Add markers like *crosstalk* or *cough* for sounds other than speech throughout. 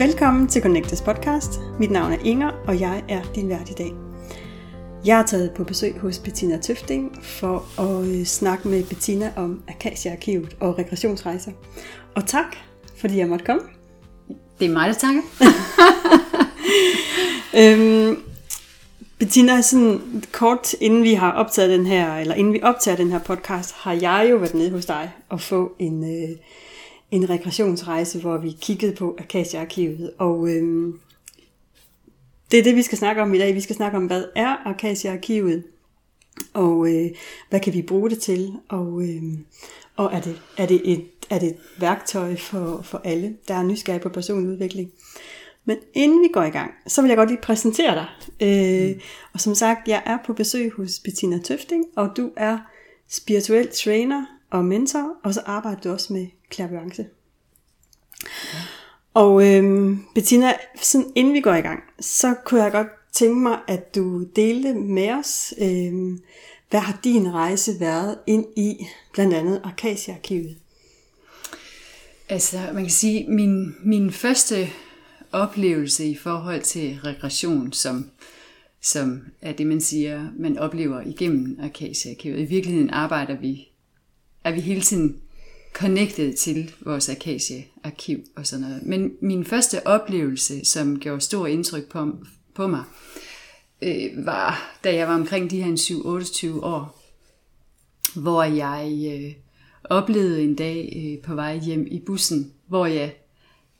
Velkommen til Connectes podcast. Mit navn er Inger, og jeg er din vært i dag. Jeg er taget på besøg hos Bettina Tøfting for at øh, snakke med Bettina om Akasia Arkivet og regressionsrejser. Og tak, fordi jeg måtte komme. Det er mig, der takker. *laughs* øhm, Bettina, sådan kort inden vi har optaget den her, eller inden vi optager den her podcast, har jeg jo været nede hos dig og få en, øh, en regressionsrejse, hvor vi kiggede på Akasia Arkivet. Og øhm, det er det, vi skal snakke om i dag. Vi skal snakke om, hvad er Akasia Arkivet, og øh, hvad kan vi bruge det til, og, øh, og er, det, er, det et, er det et værktøj for, for alle, der er nysgerrige på personudvikling. Men inden vi går i gang, så vil jeg godt lige præsentere dig. Øh, mm. Og som sagt, jeg er på besøg hos Bettina Tøfting, og du er spirituel træner og mentor, og så arbejder du også med klaviance. Ja. Og øhm, Bettina, sådan inden vi går i gang, så kunne jeg godt tænke mig, at du delte med os, øhm, hvad har din rejse været ind i blandt andet Arkasia-arkivet? Altså, man kan sige, min, min første oplevelse i forhold til regression, som, som er det, man siger, man oplever igennem Arkasia-arkivet. I virkeligheden arbejder vi, er vi hele tiden connected til vores Akasie-arkiv og sådan noget. Men min første oplevelse, som gjorde stor indtryk på, på mig, øh, var, da jeg var omkring de her 7-28 år, hvor jeg øh, oplevede en dag øh, på vej hjem i bussen, hvor jeg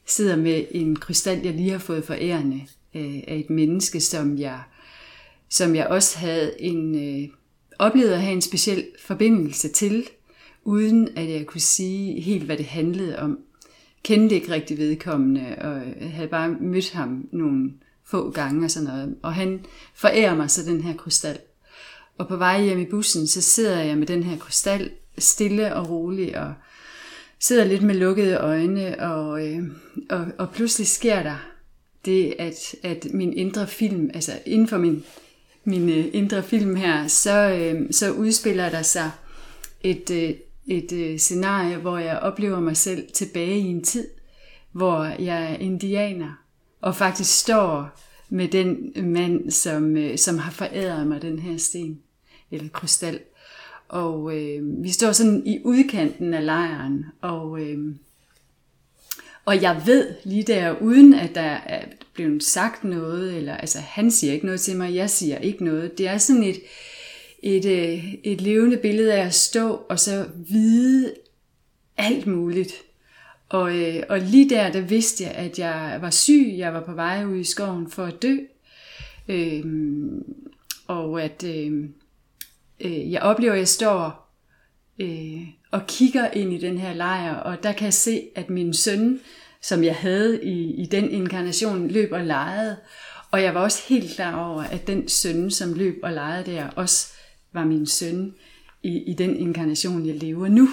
sidder med en krystal, jeg lige har fået forærende øh, af et menneske, som jeg, som jeg også havde en, øh, oplevet at have en speciel forbindelse til, uden at jeg kunne sige helt, hvad det handlede om. Kendte ikke rigtig vedkommende, og havde bare mødt ham nogle få gange og sådan noget. Og han forærer mig så den her krystal. Og på vej hjem i bussen, så sidder jeg med den her krystal, stille og rolig, og sidder lidt med lukkede øjne, og, øh, og, og pludselig sker der det, at, at min indre film, altså inden for min, min øh, indre film her, så, øh, så udspiller der sig et, øh, et øh, scenarie, hvor jeg oplever mig selv tilbage i en tid, hvor jeg er indianer, og faktisk står med den mand, som, øh, som har foræret mig den her sten, eller krystal. Og øh, vi står sådan i udkanten af lejren, og, øh, og jeg ved lige der, uden at der er blevet sagt noget, eller altså han siger ikke noget til mig, jeg siger ikke noget. Det er sådan et, et, øh, et levende billede af at stå og så vide alt muligt. Og, øh, og lige der, der vidste jeg, at jeg var syg, jeg var på vej ud i skoven for at dø. Øhm, og at øh, øh, jeg oplever, at jeg står øh, og kigger ind i den her lejr, og der kan jeg se, at min søn, som jeg havde i, i den inkarnation, løb og legede. Og jeg var også helt klar over, at den søn, som løb og legede der, også var min søn i, i den inkarnation, jeg lever nu.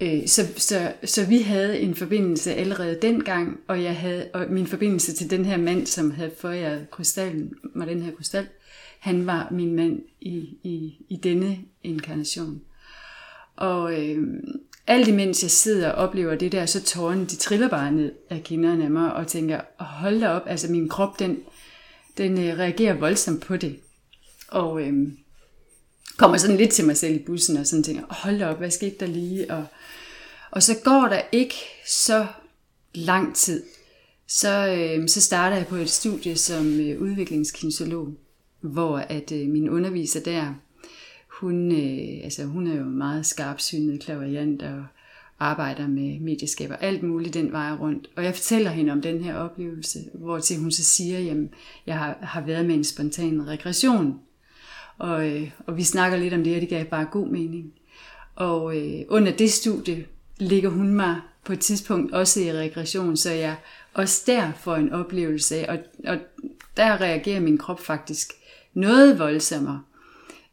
Øh, så, så, så vi havde en forbindelse allerede dengang, og jeg havde og min forbindelse til den her mand, som havde foræret krystallen, mig den her krystal, han var min mand i, i, i denne inkarnation. Og øh, alt imens jeg sidder og oplever det der, så tårerne, de triller bare ned af kinderne af mig, og tænker, hold da op, altså min krop, den, den øh, reagerer voldsomt på det. Og øh, kommer sådan lidt til mig selv i bussen og sådan tænker, hold da op, hvad skete der lige? Og, og så går der ikke så lang tid, så, øh, så starter jeg på et studie som øh, udviklingskinesolog, hvor at øh, min underviser der, hun, øh, altså, hun er jo meget skarpsynet, klaverjant og arbejder med medieskaber, alt muligt den vej rundt. Og jeg fortæller hende om den her oplevelse, hvor til hun så siger, jamen, jeg har, har været med en spontan regression og, øh, og vi snakker lidt om det, og det gav bare god mening. Og øh, under det studie ligger hun mig på et tidspunkt også i regression, så jeg også der får en oplevelse af, og, og der reagerer min krop faktisk noget voldsommere.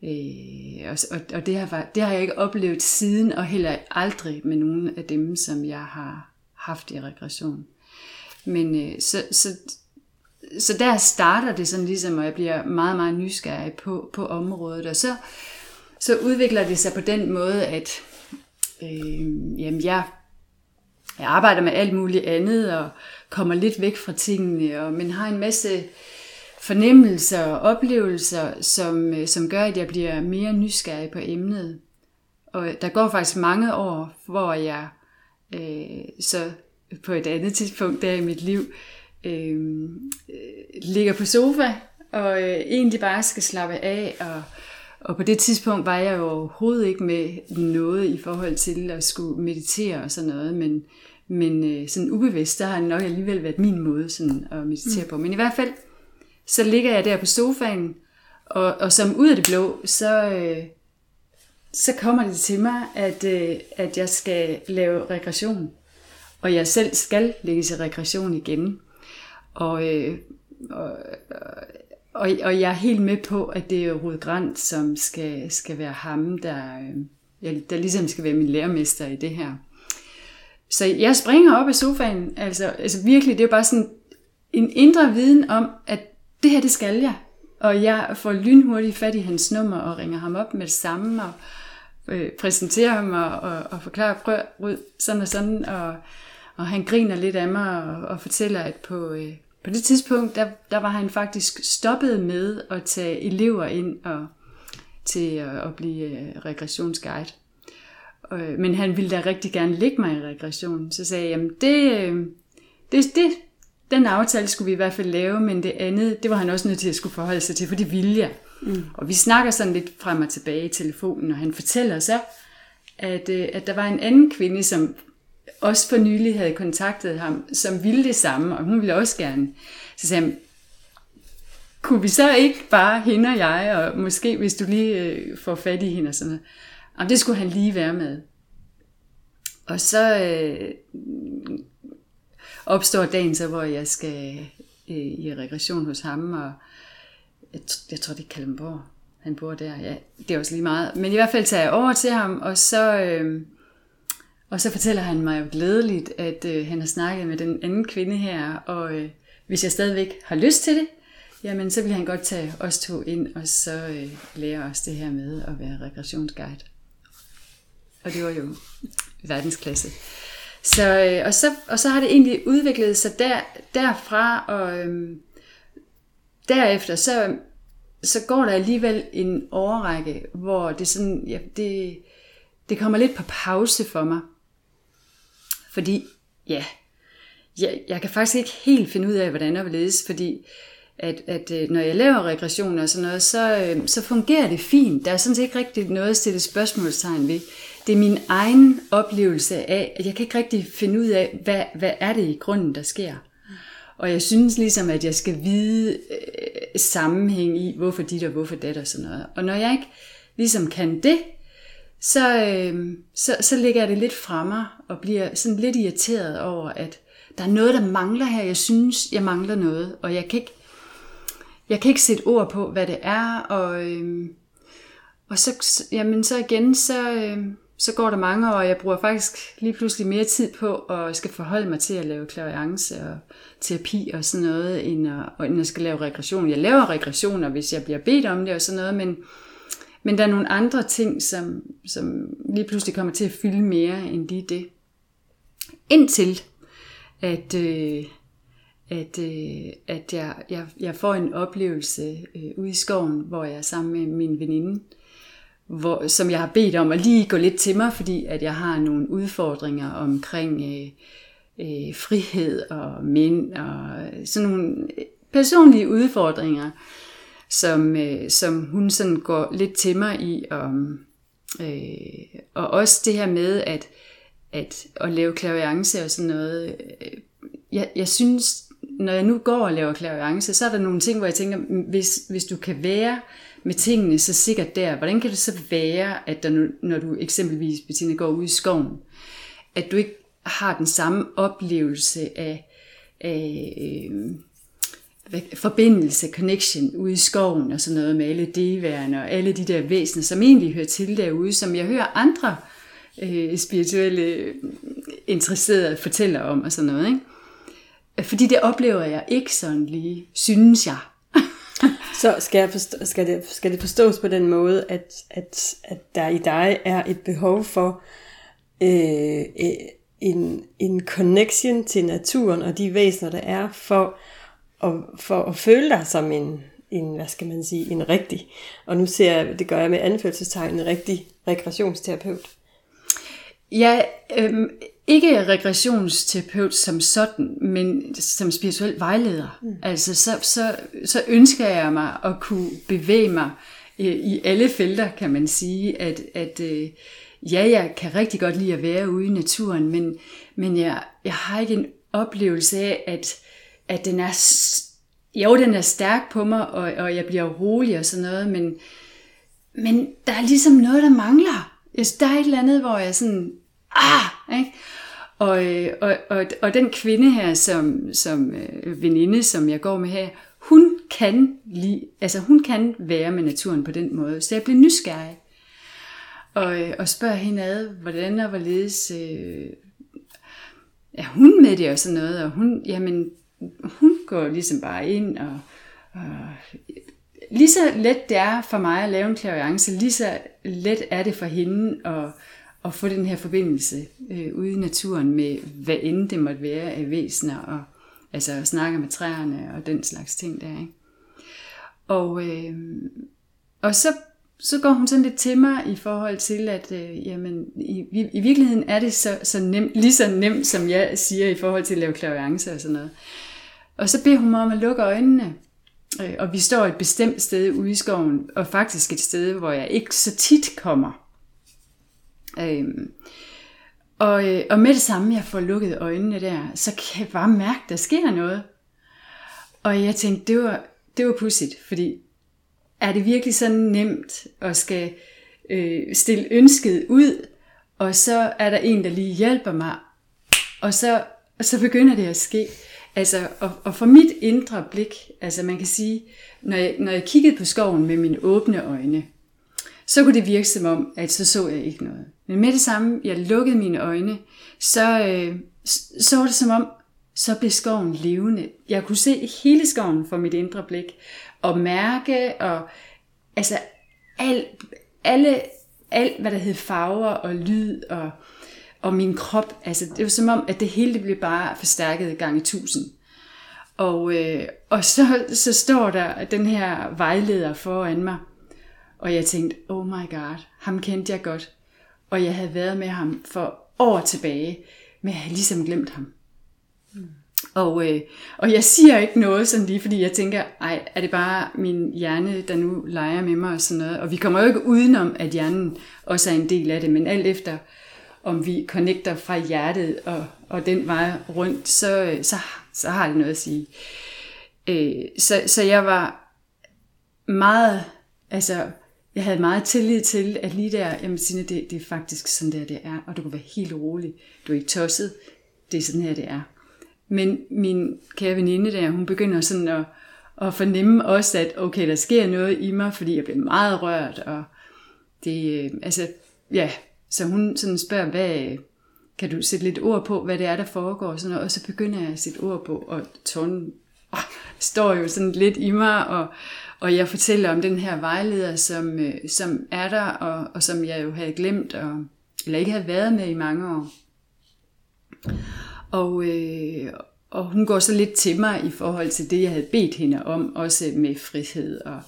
Øh, og og, og det, har, det har jeg ikke oplevet siden, og heller aldrig med nogen af dem, som jeg har haft i regression. Men øh, så, så så der starter det sådan ligesom, og jeg bliver meget, meget nysgerrig på, på området. Og så, så udvikler det sig på den måde, at øh, jamen jeg, jeg arbejder med alt muligt andet, og kommer lidt væk fra tingene, og, men har en masse fornemmelser og oplevelser, som, øh, som gør, at jeg bliver mere nysgerrig på emnet. Og der går faktisk mange år, hvor jeg øh, så på et andet tidspunkt der i mit liv øh, øh ligger på sofa og øh, egentlig bare skal slappe af. Og, og på det tidspunkt var jeg jo overhovedet ikke med noget i forhold til at skulle meditere og sådan noget, men, men øh, sådan ubevidst, der har nok alligevel været min måde sådan at meditere mm. på. Men i hvert fald, så ligger jeg der på sofaen, og, og som ud af det blå, så, øh, så kommer det til mig, at, øh, at jeg skal lave regression. Og jeg selv skal lægge til regression igen. Og, øh, og, og, og jeg er helt med på, at det er Rud Grant, som skal, skal være ham, der, øh, der ligesom skal være min lærermester i det her. Så jeg springer op af sofaen, altså, altså virkelig, det er bare sådan en indre viden om, at det her, det skal jeg. Og jeg får lynhurtigt fat i hans nummer og ringer ham op med det samme og øh, præsenterer ham og, og, og forklarer, prøv ud sådan og sådan. Og, og han griner lidt af mig og, og fortæller, at på, øh, på det tidspunkt, der, der var han faktisk stoppet med at tage elever ind og til at, blive øh, regressionsguide. Øh, men han ville da rigtig gerne lægge mig i regression. Så sagde jeg, jamen det, øh, det, det, den aftale skulle vi i hvert fald lave, men det andet, det var han også nødt til at skulle forholde sig til, for det ville jeg. Mm. Og vi snakker sådan lidt frem og tilbage i telefonen, og han fortæller så, at, at der var en anden kvinde, som også for nylig havde kontaktet ham, som ville det samme, og hun ville også gerne. Så sagde han, kunne vi så ikke bare, hende og jeg, og måske hvis du lige øh, får fat i hende og sådan noget. Jamen, det skulle han lige være med. Og så øh, opstår dagen så, hvor jeg skal øh, i regression hos ham, og jeg, jeg tror, det er Kalmborg. Han bor der. Ja, det er også lige meget. Men i hvert fald tager jeg over til ham, og så, øh, og så fortæller han mig jo glædeligt, at øh, han har snakket med den anden kvinde her, og øh, hvis jeg stadigvæk har lyst til det, jamen så vil han godt tage os to ind, og så øh, lære os det her med at være regressionsguide. Og det var jo verdensklasse. Så, øh, og, så, og så har det egentlig udviklet sig der, derfra, og øh, derefter så, så går der alligevel en overrække, hvor det sådan, ja, det, det kommer lidt på pause for mig. Fordi, ja, jeg, jeg kan faktisk ikke helt finde ud af, hvordan jeg vil ledes, fordi at, at øh, når jeg laver regressioner og sådan noget, så, øh, så fungerer det fint. Der er sådan set ikke rigtig noget at stille spørgsmålstegn ved. Det er min egen oplevelse af, at jeg kan ikke rigtig finde ud af, hvad, hvad er det i grunden, der sker. Og jeg synes ligesom, at jeg skal vide øh, sammenhæng i, hvorfor dit og hvorfor det og sådan noget. Og når jeg ikke ligesom kan det, så, øh, så, så ligger jeg det lidt fremme og bliver sådan lidt irriteret over, at der er noget, der mangler her. Jeg synes, jeg mangler noget, og jeg kan ikke, jeg kan ikke sætte ord på, hvad det er. Og, øh, og så, jamen, så igen, så, øh, så går der mange år, og jeg bruger faktisk lige pludselig mere tid på at skal forholde mig til at lave klaviance og terapi og sådan noget, end at, end at skal lave regression. Jeg laver regressioner, hvis jeg bliver bedt om det og sådan noget, men, men der er nogle andre ting, som, som lige pludselig kommer til at fylde mere end lige det. Indtil at, øh, at, øh, at jeg, jeg, jeg får en oplevelse øh, ude i skoven, hvor jeg er sammen med min veninde, hvor, som jeg har bedt om at lige gå lidt til mig, fordi at jeg har nogle udfordringer omkring øh, øh, frihed og mænd og sådan nogle personlige udfordringer, som, øh, som hun sådan går lidt til mig i. Og, øh, og også det her med at, at, at lave klaviance og sådan noget. Øh, jeg, jeg synes, når jeg nu går og laver klaviance, så er der nogle ting, hvor jeg tænker, mm, hvis, hvis du kan være med tingene så sikkert der, hvordan kan det så være, at der, når du eksempelvis, Bettina, går ud i skoven, at du ikke har den samme oplevelse af, af øh, forbindelse, connection ude i skoven og sådan noget med alle deværende og alle de der væsener, som egentlig hører til derude, som jeg hører andre øh, spirituelle interesserede fortæller om og sådan noget. Ikke? Fordi det oplever jeg ikke sådan lige, synes jeg. *laughs* Så skal, jeg forstå, skal, det, skal det forstås på den måde, at, at, at der i dig er et behov for øh, øh en, en connection til naturen og de væsener, der er, for at, for at føle dig som en, en, hvad skal man sige, en rigtig, og nu ser jeg, det gør jeg med anførselstegn, en rigtig rekreationsterapeut. Ja, øhm, ikke regressionsterapeut som sådan, men som spirituel vejleder. Mm. Altså, så, så, så ønsker jeg mig at kunne bevæge mig øh, i alle felter, kan man sige, at, at øh, ja, jeg kan rigtig godt lide at være ude i naturen, men, men jeg, jeg har ikke en oplevelse af, at, at den er, jo, den er stærk på mig, og, og jeg bliver rolig og sådan noget, men, men der er ligesom noget, der mangler. Der er et eller andet, hvor jeg sådan, ah, ikke? Og, øh, og, og, og den kvinde her, som, som øh, veninde, som jeg går med her, hun kan li, altså hun kan være med naturen på den måde. Så jeg blev nysgerrig. Og, øh, og spørger hende ad, hvordan og hvorledes øh, er hun med det og sådan noget. Og hun, jamen, hun går ligesom bare ind og, og lige så let det er for mig at lave en klaviance, lige så let er det for hende at, at få den her forbindelse øh, ude i naturen med, hvad end det måtte være af væsener, og altså at snakke med træerne og den slags ting der. Ikke? Og, øh, og så, så går hun sådan lidt til mig i forhold til, at øh, jamen, i, i virkeligheden er det så, så nem, lige så nemt, som jeg siger i forhold til at lave klaviance og sådan noget. Og så beder hun mig om at lukke øjnene. Øh, og vi står et bestemt sted ude i skoven, og faktisk et sted, hvor jeg ikke så tit kommer. Øhm, og, øh, og med det samme, jeg får lukket øjnene der, så kan jeg bare mærke, der sker noget. Og jeg tænkte, det var, det var pudsigt, fordi er det virkelig så nemt at skal øh, stille ønsket ud, og så er der en, der lige hjælper mig, og så, og så begynder det at ske. Altså, og, og for mit indre blik, altså man kan sige, når jeg, når jeg kiggede på skoven med mine åbne øjne, så kunne det virke som om, at så så jeg ikke noget. Men med det samme, jeg lukkede mine øjne, så, øh, så var det som om, så blev skoven levende. Jeg kunne se hele skoven for mit indre blik, og mærke, og altså alt, alle, alt hvad der hed farver og lyd, og, og min krop, altså det var som om, at det hele det blev bare forstærket gang i tusind. Og, øh, og så, så står der den her vejleder foran mig, og jeg tænkte, oh my god, ham kendte jeg godt. Og jeg havde været med ham for år tilbage, men jeg havde ligesom glemt ham. Mm. Og, øh, og jeg siger ikke noget sådan lige, fordi jeg tænker, ej, er det bare min hjerne, der nu leger med mig og sådan noget. Og vi kommer jo ikke udenom, at hjernen også er en del af det, men alt efter, om vi connecter fra hjertet og, og den vej rundt, så, så, så har det noget at sige. Øh, så, så jeg var meget, altså jeg havde meget tillid til, at lige der, jamen Signe, det, det er faktisk sådan der, det er, og du kan være helt rolig. Du er ikke tosset. Det er sådan her, det er. Men min kære veninde der, hun begynder sådan at, at fornemme også, at okay, der sker noget i mig, fordi jeg bliver meget rørt, og det, øh, altså, ja, så hun sådan spørger, hvad, kan du sætte lidt ord på, hvad det er, der foregår, og, sådan noget, og så begynder jeg at sætte ord på, og tårnen oh, ah, står jo sådan lidt i mig, og, og jeg fortæller om den her vejleder, som, øh, som er der, og, og som jeg jo havde glemt, og, eller ikke havde været med i mange år. Og, øh, og hun går så lidt til mig i forhold til det, jeg havde bedt hende om, også med frihed og,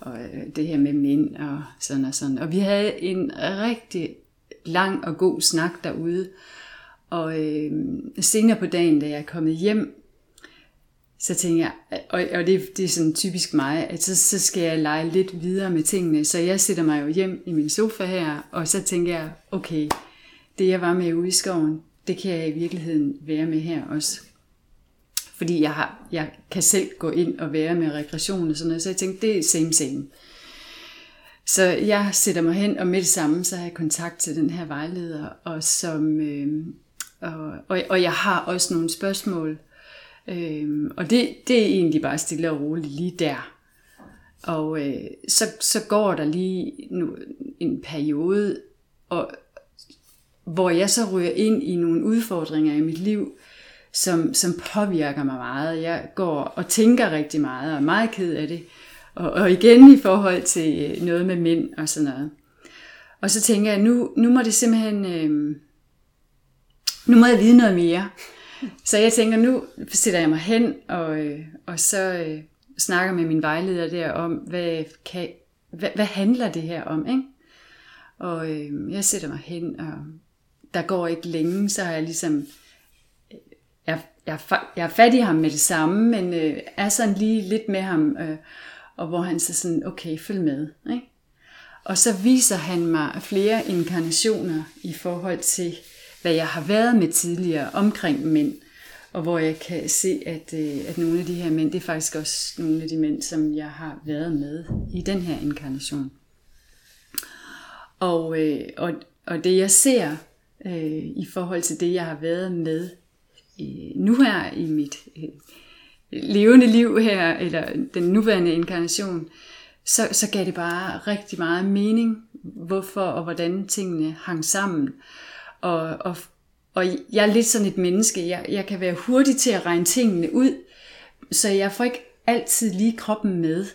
og øh, det her med mænd og sådan og sådan. Og vi havde en rigtig lang og god snak derude. Og øh, senere på dagen, da jeg er kommet hjem, så tænker jeg, og, og det, det er sådan typisk mig, at så, så skal jeg lege lidt videre med tingene. Så jeg sætter mig jo hjem i min sofa her, og så tænker jeg, okay, det jeg var med ude i skoven, det kan jeg i virkeligheden være med her også. Fordi jeg, har, jeg kan selv gå ind og være med regression og sådan noget, så jeg tænkte, det er same same. Så jeg sætter mig hen, og med det samme, så har jeg kontakt til den her vejleder, og, som, øh, og, og, og jeg har også nogle spørgsmål, Øh, og det, det er egentlig bare stille og roligt lige der. Og øh, så, så går der lige nu, en periode, og, hvor jeg så ryger ind i nogle udfordringer i mit liv, som, som påvirker mig meget. Jeg går og tænker rigtig meget, og er meget ked af det. Og, og igen i forhold til øh, noget med mænd og sådan noget. Og så tænker jeg, nu, nu må det simpelthen... Øh, nu må jeg vide noget mere. Så jeg tænker, nu sætter jeg mig hen, og, øh, og så øh, snakker med min vejleder der om, hvad, kan, hvad, hvad handler det her om, ikke? Og øh, jeg sætter mig hen, og der går ikke længe, så har jeg ligesom... Øh, jeg, jeg, jeg er fat i ham med det samme, men øh, er sådan lige lidt med ham, øh, og hvor han så sådan, okay, følg med. Ikke? Og så viser han mig flere inkarnationer i forhold til, hvad jeg har været med tidligere omkring mænd. Og hvor jeg kan se, at, øh, at nogle af de her mænd, det er faktisk også nogle af de mænd, som jeg har været med i den her inkarnation. Og, øh, og, og det jeg ser øh, i forhold til det, jeg har været med øh, nu her i mit øh, levende liv her, eller den nuværende inkarnation, så, så gav det bare rigtig meget mening, hvorfor og hvordan tingene hang sammen. Og, og, og jeg er lidt sådan et menneske, jeg, jeg kan være hurtig til at regne tingene ud, så jeg får ikke altid lige kroppen med.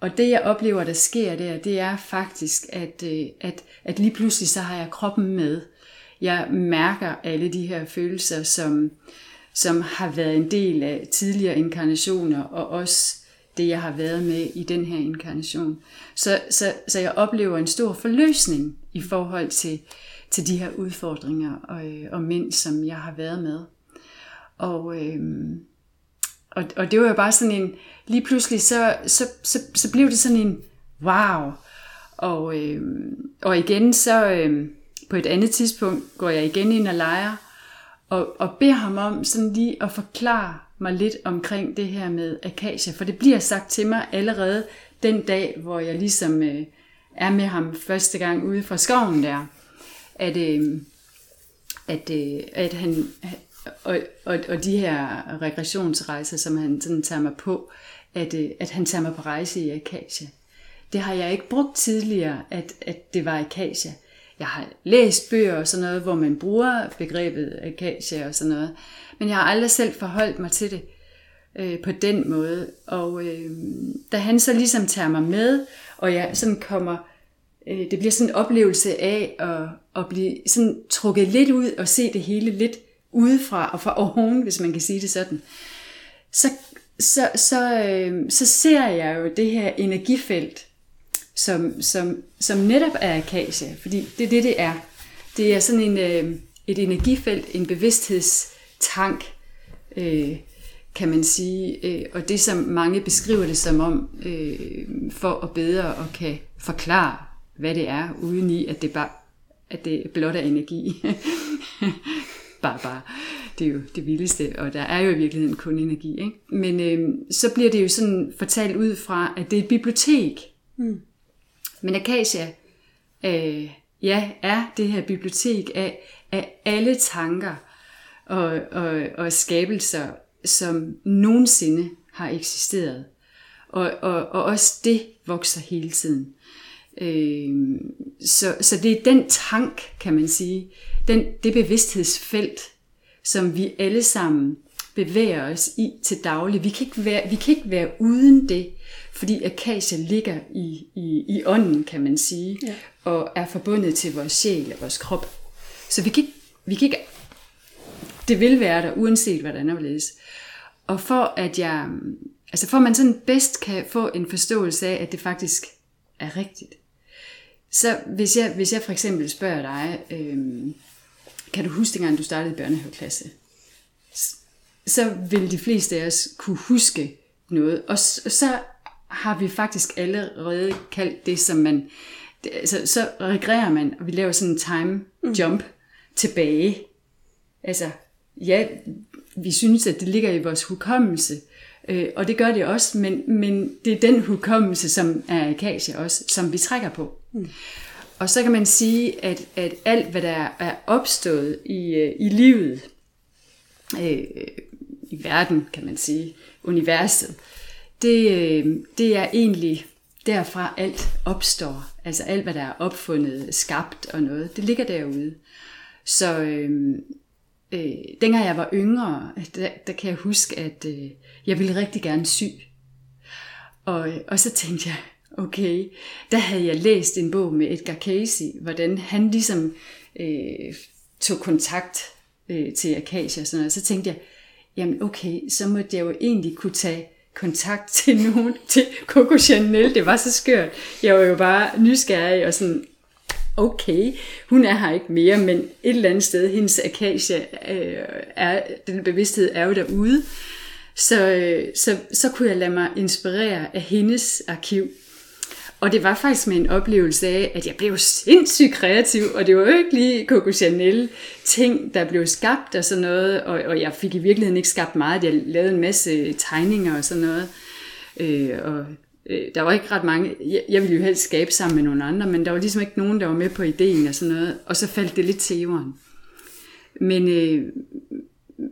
Og det jeg oplever, der sker der, det er faktisk, at, øh, at, at lige pludselig så har jeg kroppen med. Jeg mærker alle de her følelser, som, som har været en del af tidligere inkarnationer, og også det, jeg har været med i den her inkarnation. Så, så, så jeg oplever en stor forløsning i forhold til, til de her udfordringer og, øh, og mænd, som jeg har været med. Og, øhm, og, og det var jo bare sådan en, lige pludselig så, så, så, så blev det sådan en wow. Og, øhm, og igen så øhm, på et andet tidspunkt går jeg igen ind og leger, og, og beder ham om sådan lige at forklare mig lidt omkring det her med akacia, for det bliver sagt til mig allerede den dag, hvor jeg ligesom øh, er med ham første gang ude fra skoven der, at, øh, at, øh, at han, og, og, og de her regressionsrejser, som han sådan tager mig på, at, øh, at han tager mig på rejse i akacia. Det har jeg ikke brugt tidligere, at, at det var akacia. Jeg har læst bøger og sådan noget, hvor man bruger begrebet akacia og sådan noget, men jeg har aldrig selv forholdt mig til det øh, på den måde. Og øh, da han så ligesom tager mig med, og jeg sådan kommer, øh, det bliver sådan en oplevelse af at, at blive sådan trukket lidt ud og se det hele lidt udefra og fra oven, hvis man kan sige det sådan, så, så, så, øh, så ser jeg jo det her energifelt, som, som, som netop er akacia, fordi det er det, det er. Det er sådan en, øh, et energifelt, en bevidsthedstank, øh, kan man sige, øh, og det som mange beskriver det som om, øh, for at bedre og kan forklare, hvad det er, uden i, at det bare at det blot er energi. *laughs* bare, bare. Det er jo det vildeste, og der er jo i virkeligheden kun energi. Ikke? Men øh, så bliver det jo sådan fortalt ud fra, at det er et bibliotek. Mm. Men Akasia, øh, ja, er det her bibliotek af, af alle tanker og, og, og skabelser, som nogensinde har eksisteret. Og, og, og også det vokser hele tiden. Øh, så, så det er den tank, kan man sige, den, det bevidsthedsfelt, som vi alle sammen bevæger os i til daglig. Vi kan ikke være, vi kan ikke være uden det, fordi akacia ligger i, i, i ånden, kan man sige, ja. og er forbundet til vores sjæl og vores krop. Så vi kan, ikke, vi kan ikke, det vil være der, uanset hvordan det er Og for at jeg, altså for at man sådan bedst kan få en forståelse af, at det faktisk er rigtigt, så hvis jeg, hvis jeg for eksempel spørger dig, øhm, kan du huske dengang du startede i børnehaveklasse? Så vil de fleste af os kunne huske noget. Og så har vi faktisk allerede kaldt det, som man... Altså, så regrerer man, og vi laver sådan en time mm. jump mm. tilbage. Altså, ja, vi synes, at det ligger i vores hukommelse, øh, og det gør det også, men, men det er den hukommelse, som er akacia også, som vi trækker på. Mm. Og så kan man sige, at, at alt, hvad der er opstået i, øh, i livet, øh, i verden, kan man sige, universet, det, øh, det er egentlig derfra alt opstår. Altså alt, hvad der er opfundet, skabt og noget, det ligger derude. Så øh, øh, dengang jeg var yngre, der, der kan jeg huske, at øh, jeg ville rigtig gerne sy. Og, og så tænkte jeg, okay, der havde jeg læst en bog med Edgar Casey, hvordan han ligesom øh, tog kontakt øh, til Akasia og sådan noget. Så tænkte jeg, jamen okay, så må jeg jo egentlig kunne tage kontakt *laughs* til nogen, til Coco Chanel. Det var så skørt. Jeg var jo bare nysgerrig og sådan, okay, hun er her ikke mere, men et eller andet sted, hendes Akasia, øh, er, den bevidsthed er jo derude. Så, øh, så, så kunne jeg lade mig inspirere af hendes arkiv. Og det var faktisk med en oplevelse af, at jeg blev sindssygt kreativ, og det var jo ikke lige Coco Chanel ting, der blev skabt og sådan noget, og, og jeg fik i virkeligheden ikke skabt meget. Jeg lavede en masse tegninger og sådan noget, øh, og øh, der var ikke ret mange, jeg, jeg ville jo helst skabe sammen med nogle andre, men der var ligesom ikke nogen, der var med på ideen og sådan noget, og så faldt det lidt til jorden. Men, øh,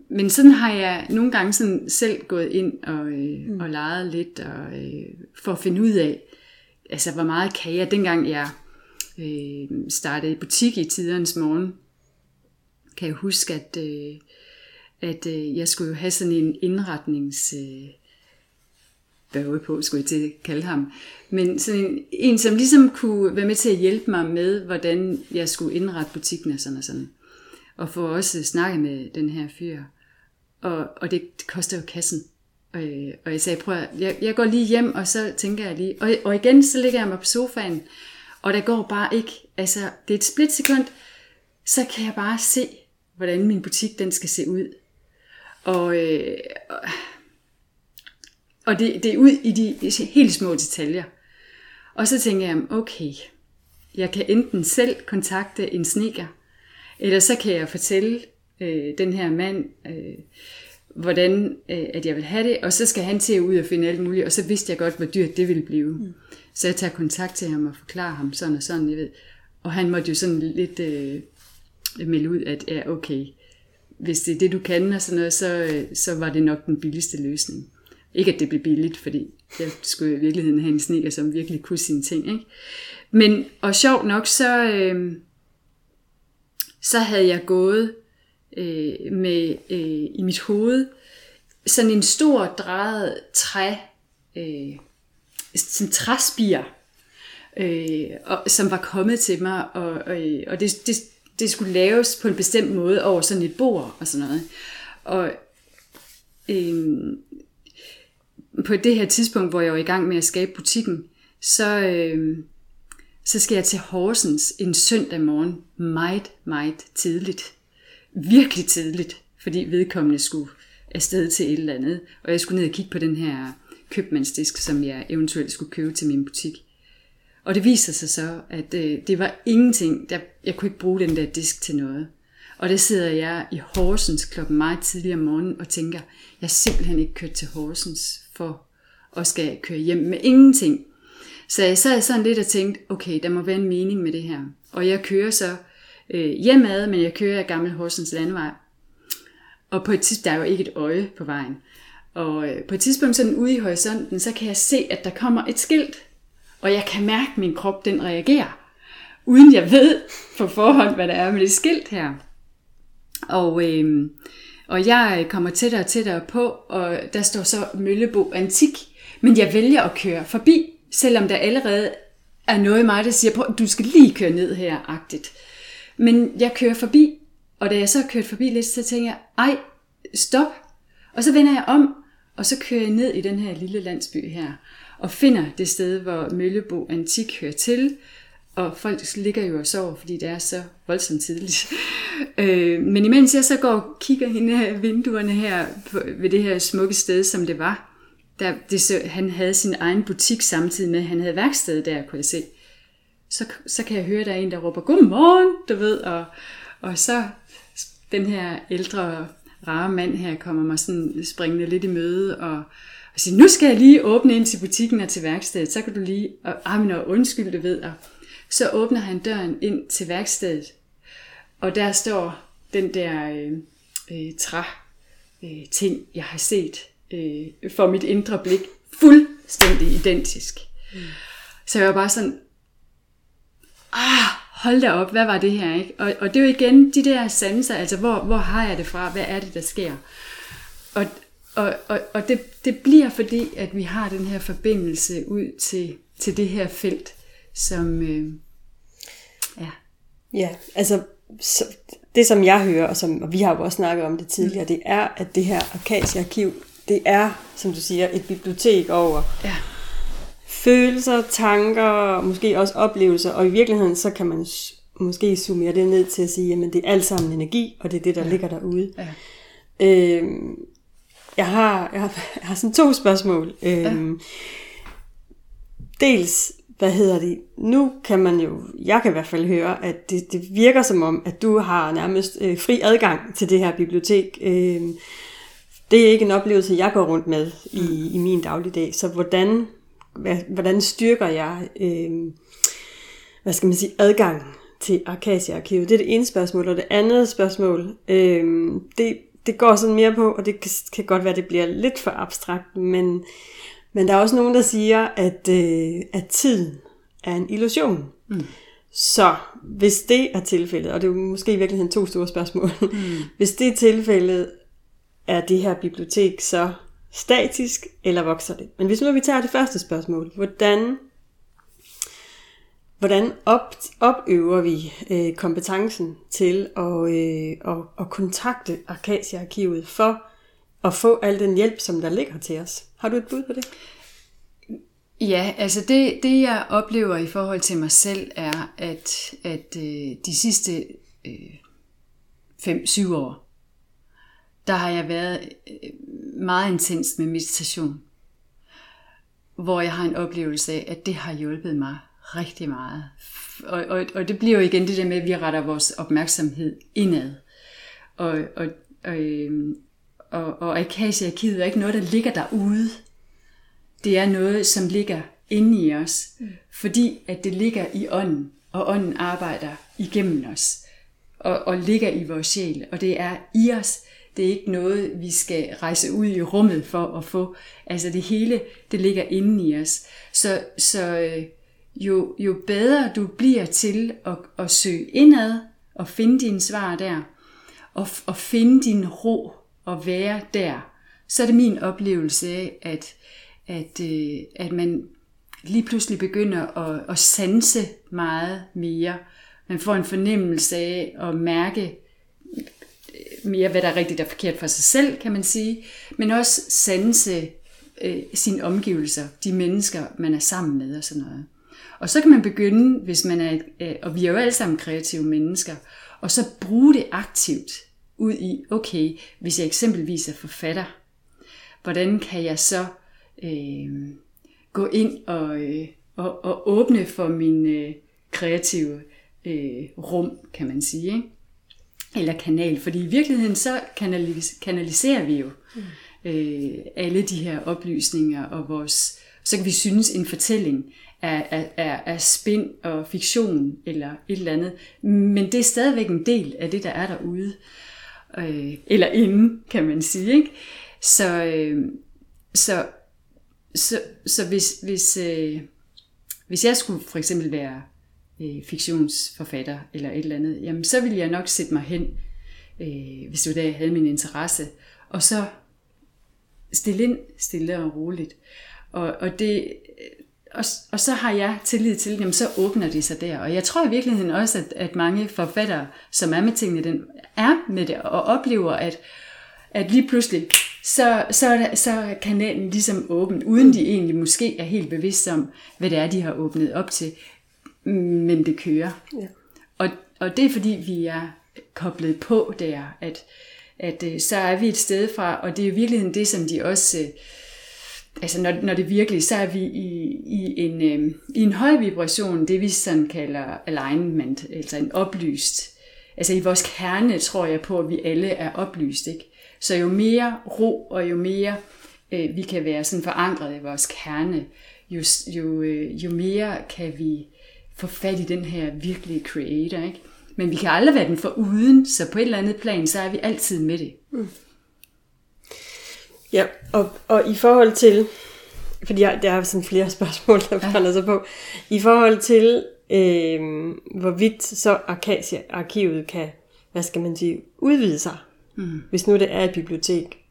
men sådan har jeg nogle gange sådan selv gået ind og, øh, mm. og leget lidt, og, øh, for at finde ud af, altså hvor meget kan jeg, dengang jeg øh, startede i butik i tidernes morgen, kan jeg huske, at, øh, at øh, jeg skulle jo have sådan en indretnings... Øh, børge på, skulle jeg til at kalde ham. Men sådan en, en, som ligesom kunne være med til at hjælpe mig med, hvordan jeg skulle indrette butikken og sådan og sådan. Og få også snakket med den her fyr. Og, og det koster jo kassen. Og, øh, og jeg sagde, prøv at, jeg, jeg går lige hjem, og så tænker jeg lige, og, og igen, så ligger jeg mig på sofaen, og der går bare ikke, altså, det er et splitsekund, så kan jeg bare se, hvordan min butik, den skal se ud. Og, øh, og det, det er ud i de helt små detaljer. Og så tænker jeg, okay, jeg kan enten selv kontakte en sneaker, eller så kan jeg fortælle øh, den her mand, øh, hvordan øh, at jeg vil have det, og så skal han til ud og finde alt muligt, og så vidste jeg godt, hvor dyrt det ville blive. Mm. Så jeg tager kontakt til ham og forklarer ham sådan og sådan, jeg ved. Og han måtte jo sådan lidt øh, melde ud, at ja, okay, hvis det er det, du kan og sådan noget, så, øh, så var det nok den billigste løsning. Ikke at det blev billigt, fordi jeg skulle i virkeligheden have en sneaker, som virkelig kunne sine ting. Ikke? Men, og sjovt nok, så, øh, så havde jeg gået øh, med øh, i mit hoved sådan en stor drejet træ, øh, sådan træspir, øh, og, som var kommet til mig, og, og, og det, det, det skulle laves på en bestemt måde over sådan et bord og sådan noget. Og øh, på det her tidspunkt, hvor jeg var i gang med at skabe butikken, så, øh, så skal jeg til Horsens en søndag morgen, meget, meget tidligt virkelig tidligt, fordi vedkommende skulle afsted til et eller andet, og jeg skulle ned og kigge på den her købmandsdisk, som jeg eventuelt skulle købe til min butik. Og det viser sig så, at øh, det var ingenting, der, jeg kunne ikke bruge den der disk til noget. Og der sidder jeg i Horsens klokken meget tidligere om morgenen og tænker, jeg er simpelthen ikke kørt til Horsens for at skal køre hjem med ingenting. Så jeg sad sådan lidt og tænkte, okay, der må være en mening med det her. Og jeg kører så øh, hjemad, men jeg kører af Gammel Horsens Landvej. Og på et tidspunkt, der er jo ikke et øje på vejen. Og øh, på et tidspunkt sådan ude i horisonten, så kan jeg se, at der kommer et skilt. Og jeg kan mærke, at min krop den reagerer. Uden jeg ved på forhånd, hvad der er med det skilt her. Og, øh, og jeg kommer tættere og tættere på, og der står så Møllebo Antik. Men jeg vælger at køre forbi, selvom der allerede er noget i mig, der siger, du skal lige køre ned her, agtigt. Men jeg kører forbi, og da jeg så har kørt forbi lidt, så tænker jeg, ej, stop. Og så vender jeg om, og så kører jeg ned i den her lille landsby her, og finder det sted, hvor Møllebo Antik hører til, og folk ligger jo og sover, fordi det er så voldsomt tidligt. *laughs* øh, men imens jeg så går og kigger ind af vinduerne her på, ved det her smukke sted, som det var, der, det så, han havde sin egen butik samtidig med, at han havde værksted der, kunne jeg se så, så kan jeg høre, at der er en, der råber, godmorgen, du ved, og, og så den her ældre, rare mand her kommer mig sådan springende lidt i møde, og, og siger, nu skal jeg lige åbne ind til butikken og til værkstedet, så kan du lige, og, ah, men og undskyld, du ved, og så åbner han døren ind til værkstedet, og der står den der øh, øh, træ øh, ting, jeg har set øh, for mit indre blik, fuldstændig identisk. Mm. Så jeg var bare sådan, ah, hold da op, hvad var det her, ikke? Og, og det er jo igen de der sanser, altså hvor, hvor har jeg det fra, hvad er det, der sker? Og, og, og, og det, det bliver fordi, at vi har den her forbindelse ud til, til det her felt, som, øh, ja. Ja, altså, så, det som jeg hører, og, som, og vi har jo også snakket om det tidligere, det er, at det her Akasia-arkiv, det er, som du siger, et bibliotek over Ja. Følelser, tanker, måske også oplevelser, og i virkeligheden så kan man måske summere det ned til at sige, jamen det er alt sammen energi, og det er det, der ja. ligger derude. Ja. Øhm, jeg, har, jeg, har, jeg har sådan to spørgsmål. Øhm, Dels, hvad hedder det, nu kan man jo, jeg kan i hvert fald høre, at det, det virker som om, at du har nærmest øh, fri adgang til det her bibliotek. Øhm, det er ikke en oplevelse, jeg går rundt med i, i min dagligdag. Så hvordan, hvad, hvordan styrker jeg, øh, hvad skal man sige, adgang til Arcasia-arkivet? Det er det ene spørgsmål. Og det andet spørgsmål, øh, det, det går sådan mere på, og det kan, kan godt være, det bliver lidt for abstrakt, men, men der er også nogen, der siger, at, øh, at tiden er en illusion. Mm. Så hvis det er tilfældet, og det er jo måske i virkeligheden to store spørgsmål, mm. *laughs* hvis det er tilfældet, er det her bibliotek så statisk, eller vokser det? Men hvis nu vi tager det første spørgsmål, hvordan, hvordan op, opøver vi øh, kompetencen til at, øh, at, at kontakte Arkasia-arkivet for at få al den hjælp, som der ligger til os? Har du et bud på det? Ja, altså det, det jeg oplever i forhold til mig selv er, at, at øh, de sidste øh, 5-7 år, der har jeg været øh, meget intens med meditation. Hvor jeg har en oplevelse af, at det har hjulpet mig rigtig meget. Og, og, og det bliver jo igen det der med, at vi retter vores opmærksomhed indad. Og, og, og, øhm, og, og Akasia-arkivet er ikke noget, der ligger derude. Det er noget, som ligger inde i os, fordi at det ligger i ånden, og ånden arbejder igennem os, og, og ligger i vores sjæl, og det er i os. Det er ikke noget, vi skal rejse ud i rummet for at få. Altså det hele, det ligger inde i os. Så, så øh, jo, jo bedre du bliver til at, at søge indad, og finde dine svar der, og, og finde din ro, og være der, så er det min oplevelse af, at, at, øh, at man lige pludselig begynder at, at sanse meget mere. Man får en fornemmelse af at mærke mere, hvad der er rigtigt og forkert for sig selv, kan man sige, men også sanse øh, sine omgivelser, de mennesker, man er sammen med og sådan noget. Og så kan man begynde, hvis man er, øh, og vi er jo alle sammen kreative mennesker, og så bruge det aktivt ud i, okay, hvis jeg eksempelvis er forfatter, hvordan kan jeg så øh, gå ind og, øh, og, og åbne for min øh, kreative øh, rum, kan man sige, ikke? Eller kanal, fordi i virkeligheden så kanalis- kanaliserer vi jo mm. øh, alle de her oplysninger, og vores, så kan vi synes, en fortælling er, er, er, er spin og fiktion, eller et eller andet, men det er stadigvæk en del af det, der er derude, øh, eller inde, kan man sige, ikke? Så, øh, så, så, så hvis, hvis, øh, hvis jeg skulle for eksempel være øh, fiktionsforfatter eller et eller andet, jamen så ville jeg nok sætte mig hen, øh, hvis det var der, jeg havde min interesse, og så stille ind stille og roligt. Og, og, det, øh, og, og så har jeg tillid til, jamen så åbner det sig der. Og jeg tror i virkeligheden også, at, at mange forfattere, som er med tingene, den er med det, og oplever, at, at lige pludselig, så, så, er der, så er kanalen ligesom åben, uden de egentlig måske er helt bevidste om, hvad det er, de har åbnet op til men det kører. Ja. Og, og det er fordi, vi er koblet på der, at, at øh, så er vi et sted fra, og det er i virkeligheden det, som de også, øh, altså når, når det virkelig, så er vi i, i, en, øh, i en høj vibration, det vi sådan kalder alignment, altså en oplyst, altså i vores kerne tror jeg på, at vi alle er oplyst, ikke? Så jo mere ro, og jo mere øh, vi kan være sådan forankret i vores kerne, jo, jo, øh, jo mere kan vi få fat i den her virkelige creator, ikke? Men vi kan aldrig være den for uden, så på et eller andet plan, så er vi altid med det. Mm. Ja, og, og i forhold til, fordi jeg, der er sådan flere *laughs* spørgsmål, der brænder ja. sig på, i forhold til, øh, hvorvidt så Arcasia-arkivet kan, hvad skal man sige, udvide sig, mm. hvis nu det er et bibliotek.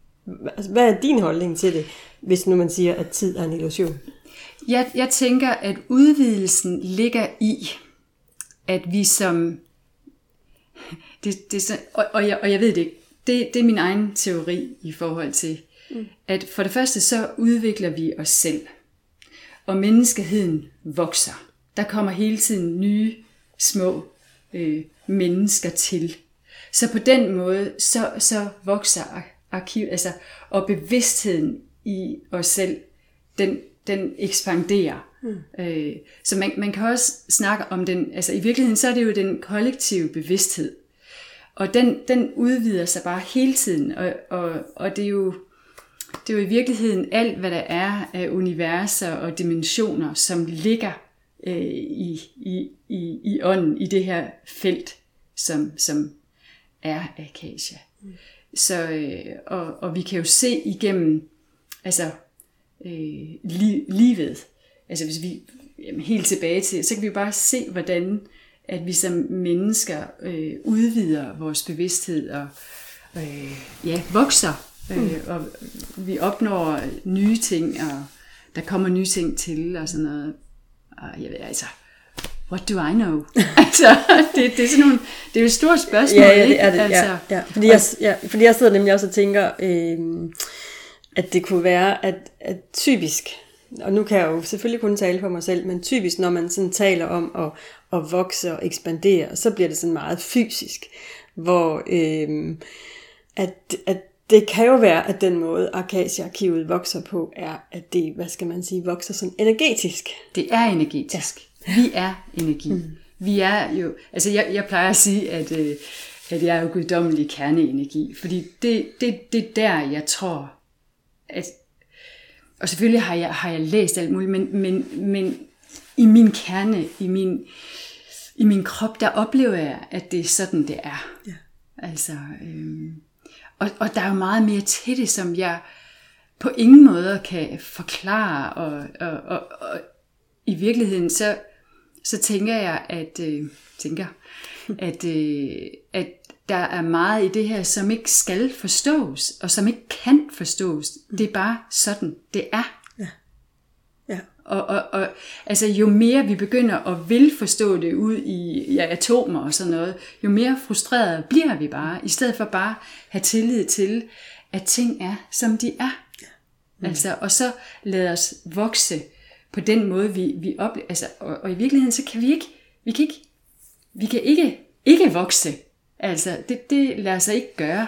Hvad er din holdning til det, hvis nu man siger, at tid er en illusion? Jeg, jeg tænker, at udvidelsen ligger i, at vi som det, det og, og, jeg, og jeg ved det ikke. Det, det er min egen teori i forhold til, mm. at for det første så udvikler vi os selv, og menneskeheden vokser. Der kommer hele tiden nye små øh, mennesker til. Så på den måde, så, så vokser arkiv, altså, og bevidstheden i os selv, den, den ekspanderer. Mm. Øh, så man, man kan også snakke om den, altså i virkeligheden så er det jo den kollektive bevidsthed. Og den, den udvider sig bare hele tiden, og, og, og det er jo det er jo i virkeligheden alt, hvad der er af universer og dimensioner, som ligger øh, i, i, i, i ånden, i det her felt, som, som er Akasia. Mm. Så, øh, og, og vi kan jo se igennem altså, øh, li, livet, altså hvis vi jamen, helt tilbage til, så kan vi jo bare se, hvordan at vi som mennesker øh, udvider vores bevidsthed og øh, ja, vokser, øh, mm. og vi opnår nye ting, og der kommer nye ting til, og sådan noget. Og jeg ved altså, what do I know? *laughs* altså, det, det, er sådan nogle, det er jo et stort spørgsmål, ja, ja, det er det, altså, ja, ja. Fordi, jeg, ja, fordi jeg sidder nemlig også og tænker, øh, at det kunne være, at, at typisk, og nu kan jeg jo selvfølgelig kun tale for mig selv, men typisk, når man sådan taler om at, at vokse og ekspandere, så bliver det sådan meget fysisk, hvor øh, at, at det kan jo være, at den måde Arcadia-arkivet vokser på, er, at det, hvad skal man sige, vokser sådan energetisk. Det er energetisk. Ja. Vi er energi. Mm. Vi er jo, altså jeg, jeg plejer at sige, at, øh, at jeg er jo guddommelig kerneenergi, fordi det, det, det er der, jeg tror, at, og selvfølgelig har jeg, har jeg læst alt muligt, men, men, men i min kerne, i min, i min krop, der oplever jeg, at det er sådan, det er. Ja. Altså, øhm, og, og der er jo meget mere til det, som jeg på ingen måde kan forklare, og, og, og, og i virkeligheden så, så tænker jeg, at, øh, tænker, at, øh, at der er meget i det her, som ikke skal forstås, og som ikke kan forstås. Det er bare sådan, det er. Ja. Ja. Og, og, og altså, jo mere vi begynder at vil forstå det ud i ja, atomer og sådan noget, jo mere frustreret bliver vi bare, i stedet for bare have tillid til, at ting er, som de er. Ja. Mm. Altså, og så lad os vokse på den måde, vi, vi oplever. Altså, og, og i virkeligheden, så kan vi ikke, vi kan ikke, vi kan ikke, ikke vokse. Altså, det, det lader sig ikke gøre.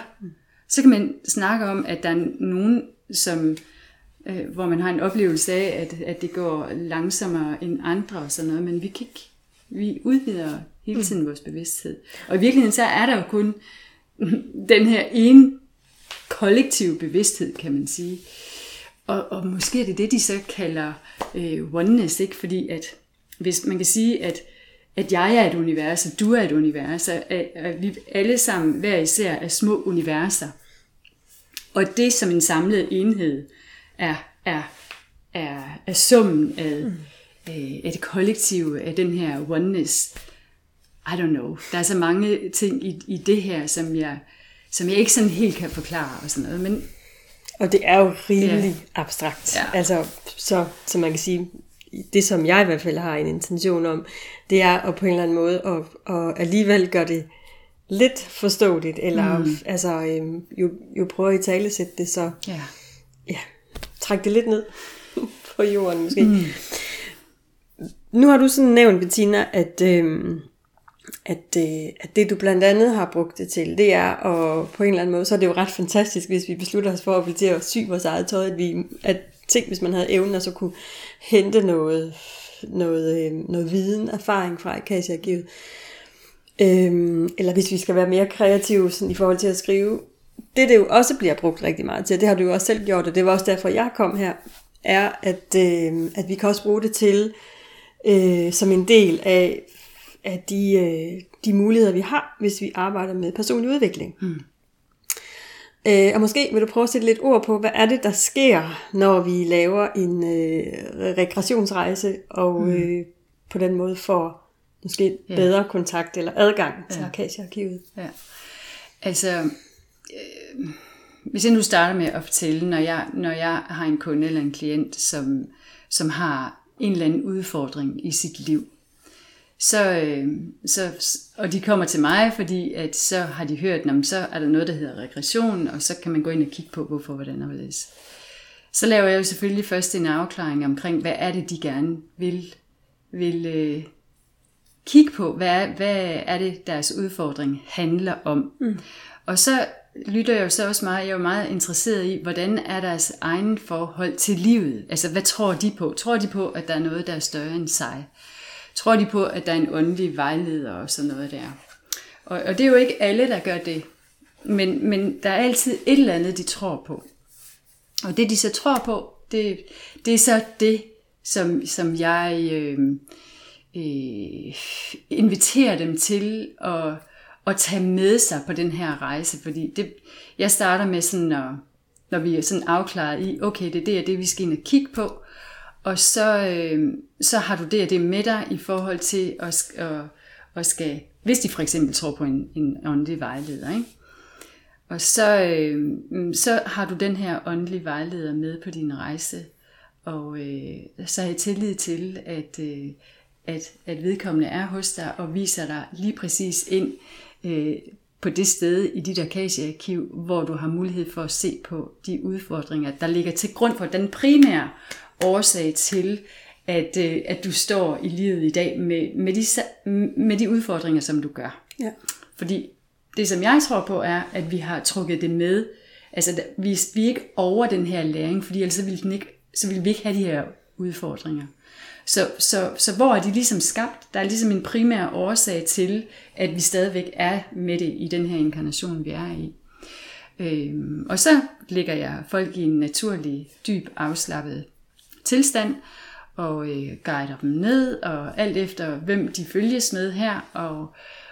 Så kan man snakke om, at der er nogen, som øh, hvor man har en oplevelse af, at, at det går langsommere end andre og sådan noget, men vi kan ikke, vi udvider hele mm. tiden vores bevidsthed. Og i virkeligheden så er der jo kun *laughs* den her ene kollektive bevidsthed, kan man sige. Og, og måske er det det, de så kalder øh, oneness, ikke? fordi at hvis man kan sige, at, at jeg er et univers, og du er et univers, og at, vi alle sammen hver især er små universer. Og det som en samlet enhed er, er, er, er summen af, mm. af, af det kollektive, af den her oneness. I don't know. Der er så mange ting i, i det her, som jeg, som jeg ikke sådan helt kan forklare og sådan noget. Men, og det er jo rimelig ja. abstrakt. Ja. Altså, så, så man kan sige, det som jeg i hvert fald har en intention om, det er at på en eller anden måde at, at alligevel gøre det lidt forståeligt, eller mm. altså, øhm, jo, jo prøver at tale sætte det, så ja. ja, trække det lidt ned *laughs* på jorden måske. Mm. Nu har du sådan nævnt, Bettina, at, øh, at, øh, at det du blandt andet har brugt det til, det er, og på en eller anden måde, så er det jo ret fantastisk, hvis vi beslutter os for at blive til at sy vores eget tøj, at, vi, at tænk, hvis man havde evnen, at så kunne hente noget, noget, øh, noget viden, erfaring fra Akasia-arkivet. Øhm, eller hvis vi skal være mere kreative sådan, i forhold til at skrive det, det jo også bliver brugt rigtig meget til, det har du jo også selv gjort, og det var også derfor, jeg kom her, er, at, øh, at vi kan også bruge det til øh, som en del af, af de, øh, de muligheder, vi har, hvis vi arbejder med personlig udvikling. Mm. Øh, og måske vil du prøve at sætte lidt ord på, hvad er det, der sker, når vi laver en øh, regressionsrejse, og mm. øh, på den måde får måske ja. bedre kontakt eller adgang til ja. Arcadia-arkivet. Ja. Altså, øh, hvis jeg nu starter med at fortælle, når jeg, når jeg har en kunde eller en klient, som, som har en eller anden udfordring i sit liv, så, øh, så, og de kommer til mig, fordi at så har de hørt, at så er der noget, der hedder regression, og så kan man gå ind og kigge på, hvorfor, hvordan og hvorledes. Så laver jeg jo selvfølgelig først en afklaring omkring, hvad er det, de gerne vil, vil øh, kigge på. Hvad er, hvad er det, deres udfordring handler om? Mm. Og så lytter jeg jo så også meget, jeg er jo meget interesseret i, hvordan er deres egen forhold til livet? Altså, hvad tror de på? Tror de på, at der er noget, der er større end sig? Tror de på, at der er en åndelig vejleder og sådan noget der? Og, og det er jo ikke alle, der gør det. Men, men der er altid et eller andet, de tror på. Og det, de så tror på, det, det er så det, som, som jeg øh, øh, inviterer dem til at, at tage med sig på den her rejse. Fordi det, jeg starter med sådan, at, når vi er sådan afklaret i, okay, det er det og det, vi skal ind og kigge på. Og så, øh, så har du det og det med dig i forhold til at, at, at skal, hvis de for eksempel tror på en, en åndelig vejleder, ikke? Og så, øh, mm, så har du den her åndelige vejleder med på din rejse, og øh, så har jeg tillid til, at, øh, at, at vedkommende er hos dig og viser dig lige præcis ind øh, på det sted i dit arkasiearkiv, hvor du har mulighed for at se på de udfordringer, der ligger til grund for den primære årsag til, at, øh, at du står i livet i dag med, med, de, med de udfordringer, som du gør. Ja. Fordi det, som jeg tror på, er, at vi har trukket det med. Altså, vi, vi er ikke over den her læring, fordi ellers så ville, den ikke, så ville vi ikke have de her udfordringer. Så, så, så hvor er de ligesom skabt? Der er ligesom en primær årsag til, at vi stadigvæk er med det i den her inkarnation, vi er i. Øhm, og så ligger jeg folk i en naturlig, dyb, afslappet tilstand, og øh, guider dem ned, og alt efter hvem de følges med her, og,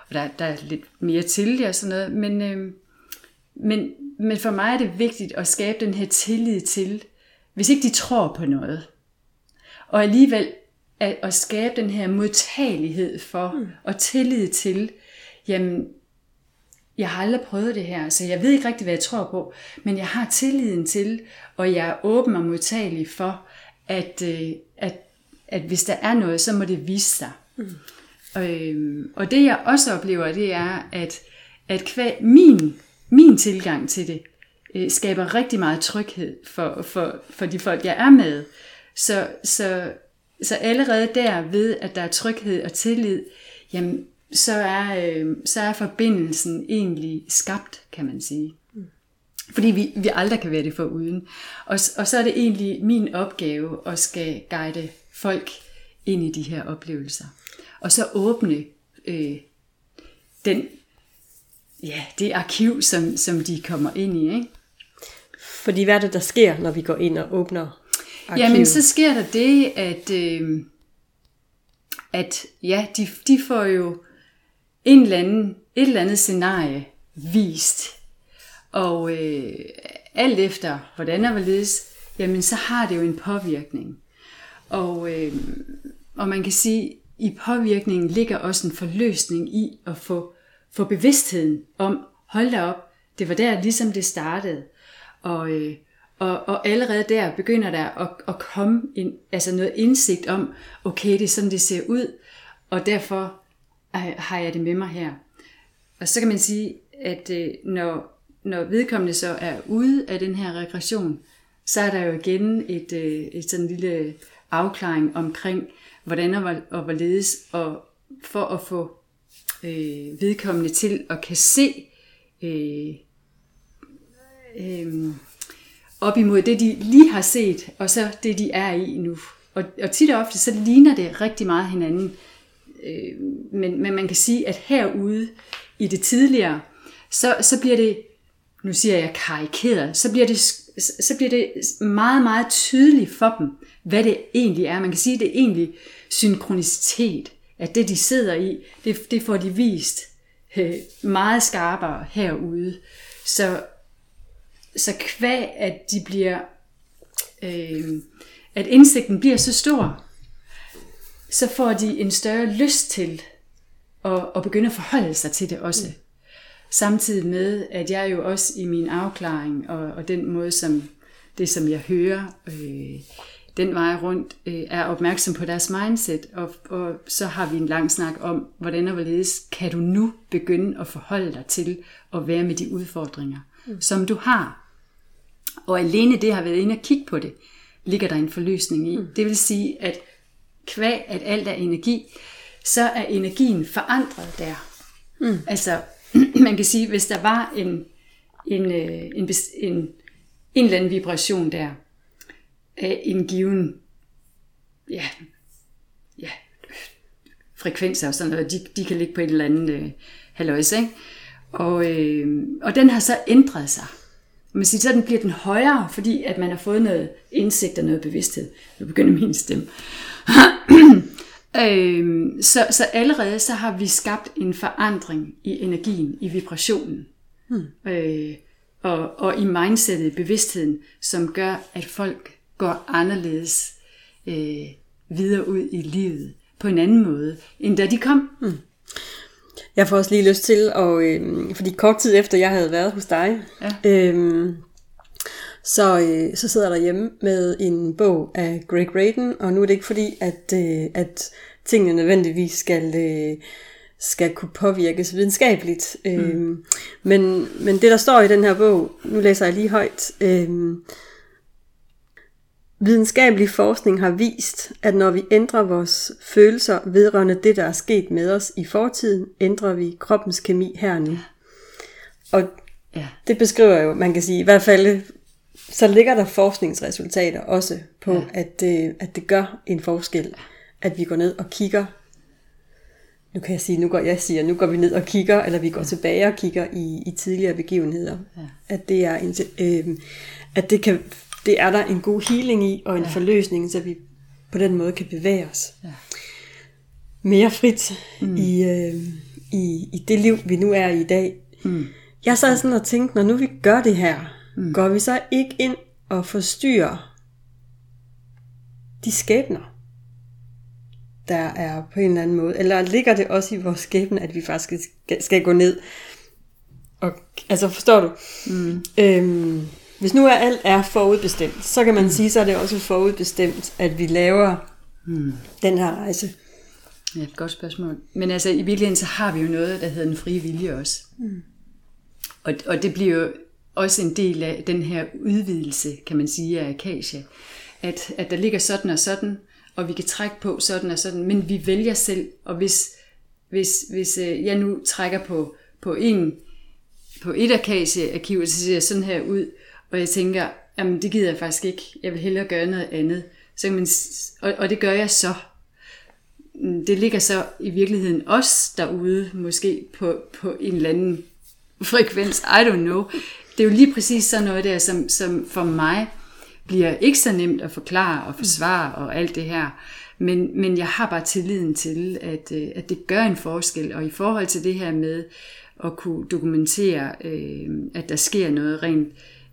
og der, der er lidt mere til det og sådan noget, men, øh, men, men for mig er det vigtigt at skabe den her tillid til, hvis ikke de tror på noget, og alligevel at, at skabe den her modtagelighed for, mm. og tillid til, jamen, jeg har aldrig prøvet det her, så jeg ved ikke rigtig, hvad jeg tror på, men jeg har tilliden til, og jeg er åben og modtagelig for, at, øh, at, at hvis der er noget, så må det vise sig. Mm. Øh, og det jeg også oplever, det er, at, at kvæg, min, min tilgang til det, øh, skaber rigtig meget tryghed for, for, for de folk, jeg er med. Så, så, så allerede der ved, at der er tryghed og tillid, jamen, så er, øh, så er forbindelsen egentlig skabt, kan man sige. Fordi vi, vi aldrig kan være det for uden. Og, og så er det egentlig min opgave at skal guide folk ind i de her oplevelser. Og så åbne øh, den, ja, det arkiv, som, som de kommer ind i. Ikke? Fordi hvad er det, der sker, når vi går ind og åbner arkivet? Jamen, så sker der det, at, øh, at ja, de, de får jo en eller anden, et eller andet scenarie vist og øh, alt efter, hvordan er hvorledes, jamen så har det jo en påvirkning. Og, øh, og man kan sige, at i påvirkningen ligger også en forløsning i at få, få bevidstheden om, hold da op, det var der ligesom det startede. Og, øh, og, og allerede der begynder der at, at komme en, altså noget indsigt om, okay, det er sådan, det ser ud, og derfor øh, har jeg det med mig her. Og så kan man sige, at øh, når, når vedkommende så er ude af den her regression, så er der jo igen et, øh, et sådan lille afklaring omkring, hvordan og hvorledes, og for at få øh, vedkommende til at kan se øh, øh, op imod det, de lige har set, og så det, de er i nu. Og, og tit og ofte, så ligner det rigtig meget hinanden. Øh, men, men man kan sige, at herude i det tidligere, så, så bliver det nu siger jeg karikeret, så bliver det, så bliver det meget, meget tydeligt for dem, hvad det egentlig er. Man kan sige, at det er egentlig synkronicitet, at det de sidder i, det, det får de vist øh, meget skarpere herude. Så, så kvæg, at de bliver, øh, at indsigten bliver så stor, så får de en større lyst til at, at begynde at forholde sig til det også. Mm. Samtidig med, at jeg jo også i min afklaring og, og den måde, som det som jeg hører øh, den vej rundt øh, er opmærksom på deres mindset, og, og så har vi en lang snak om, hvordan og hvorledes kan du nu begynde at forholde dig til at være med de udfordringer, mm. som du har. Og alene det har været inde og kigge på det, ligger der en forløsning i. Mm. Det vil sige, at kvæg, at alt er energi, så er energien forandret der. Mm. Altså, *clears throat* man kan sige, hvis der var en, en, øh, en, en, en, en eller anden vibration der, af en given ja, ja, frekvenser og sådan noget, de, de kan ligge på et eller andet øh, halvøjs, ikke? Og, øh, og den har så ændret sig. Man siger, så den bliver den højere, fordi at man har fået noget indsigt og noget bevidsthed. Nu begynder min stemme. *clears throat* øh, så, så allerede så har vi skabt en forandring i energien, i vibrationen. Hmm. Øh, og, og i mindsetet, i bevidstheden, som gør, at folk går anderledes øh, videre ud i livet på en anden måde, end da de kom. Hmm. Jeg får også lige lyst til, og, øh, fordi kort tid efter jeg havde været hos dig, ja. øh, så, øh, så sidder jeg derhjemme med en bog af Greg Raden, og nu er det ikke fordi, at, øh, at tingene nødvendigvis skal, øh, skal kunne påvirkes videnskabeligt. Mm. Øh, men, men det, der står i den her bog, nu læser jeg lige højt, øh, Videnskabelig forskning har vist, at når vi ændrer vores følelser vedrørende det, der er sket med os i fortiden, ændrer vi kroppens kemi her nu. Og ja. det beskriver jo, man kan sige, i hvert fald, så ligger der forskningsresultater også på, ja. at, øh, at det gør en forskel, at vi går ned og kigger. Nu kan jeg sige, nu går jeg siger, nu går vi ned og kigger, eller vi går ja. tilbage og kigger i, i tidligere begivenheder. Ja. At det er en, øh, at det kan det er der en god healing i, og en ja. forløsning, så vi på den måde kan bevæge os ja. mere frit mm. i, øh, i, i det liv, vi nu er i i dag. Mm. Jeg sad sådan og tænkte, når nu vi gør det her, mm. går vi så ikke ind og forstyrrer de skæbner, der er på en eller anden måde? Eller ligger det også i vores skæbne, at vi faktisk skal, skal gå ned? Og, altså forstår du? Mm. Øhm, hvis nu er alt er forudbestemt, så kan man mm. sige, så er det også forudbestemt, at vi laver mm. den her rejse. Ja, et godt spørgsmål. Men altså i virkeligheden, så har vi jo noget, der hedder den frie vilje også. Mm. Og, og det bliver jo også en del af den her udvidelse, kan man sige, af Akasia. At, at der ligger sådan og sådan, og vi kan trække på sådan og sådan, men vi vælger selv, og hvis, hvis, hvis øh, jeg nu trækker på, på en på et akasie-arkiv, så ser sådan her ud, og jeg tænker, jamen det gider jeg faktisk ikke, jeg vil hellere gøre noget andet. Så kan man, og, og det gør jeg så. Mm, det ligger så i virkeligheden også derude, måske på, på en eller anden frekvens, I don't know. Det er jo lige præcis sådan noget der, som, som for mig bliver ikke så nemt at forklare og forsvare og alt det her. Men, men jeg har bare tilliden til, at, øh, at det gør en forskel. Og i forhold til det her med at kunne dokumentere, øh, at der sker noget rent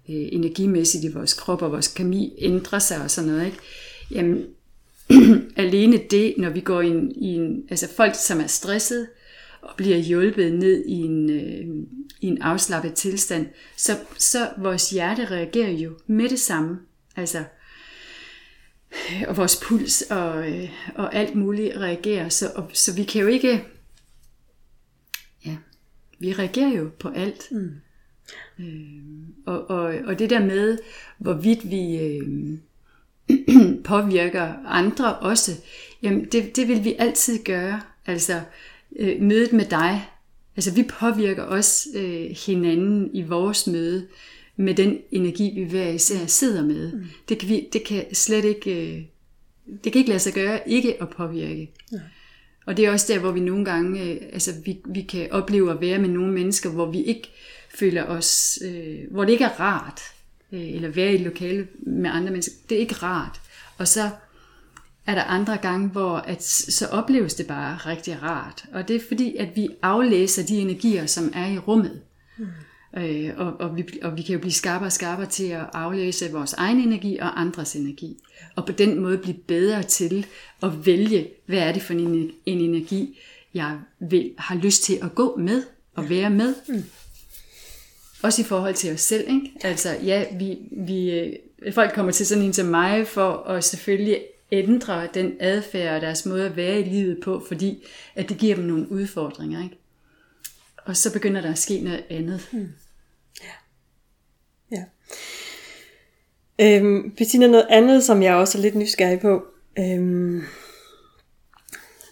øh, energimæssigt i vores krop, og vores kemi ændrer sig og sådan noget, ikke? Jamen, *clears throat* alene det, når vi går ind i en, altså folk, som er stresset, og bliver hjulpet ned i en, øh, i en afslappet tilstand, så, så vores hjerte reagerer jo med det samme. Altså, og vores puls og, øh, og alt muligt reagerer. Så, og, så vi kan jo ikke... Ja, vi reagerer jo på alt. Mm. Øh, og, og, og det der med, hvorvidt vi øh, *clears throat* påvirker andre også, jamen det, det vil vi altid gøre. Altså øh, mødet med dig, altså vi påvirker også øh, hinanden i vores møde med den energi, vi hver især sidder med. Mm. Det, kan vi, det kan slet ikke, øh, det kan ikke lade sig gøre ikke at påvirke. Ja. Og det er også der, hvor vi nogle gange, øh, altså vi, vi kan opleve at være med nogle mennesker, hvor vi ikke føler os, øh, hvor det ikke er rart, øh, eller være i et lokale med andre mennesker, det er ikke rart. Og så er der andre gange, hvor at, så opleves det bare rigtig rart. Og det er fordi, at vi aflæser de energier, som er i rummet. Mm. Øh, og, og, vi, og vi kan jo blive skarpere og skarpere til at aflæse vores egen energi og andres energi. Og på den måde blive bedre til at vælge, hvad er det for en, en energi, jeg vil, har lyst til at gå med og være med. Mm. Også i forhold til os selv, ikke? Altså, ja, vi, vi, folk kommer til sådan en som mig for at selvfølgelig ændre den adfærd og deres måde at være i livet på, fordi at det giver dem nogle udfordringer. Ikke? Og så begynder der at ske noget andet. Hmm. Ja. ja. Øhm, Bettina, noget andet, som jeg også er lidt nysgerrig på. Øhm,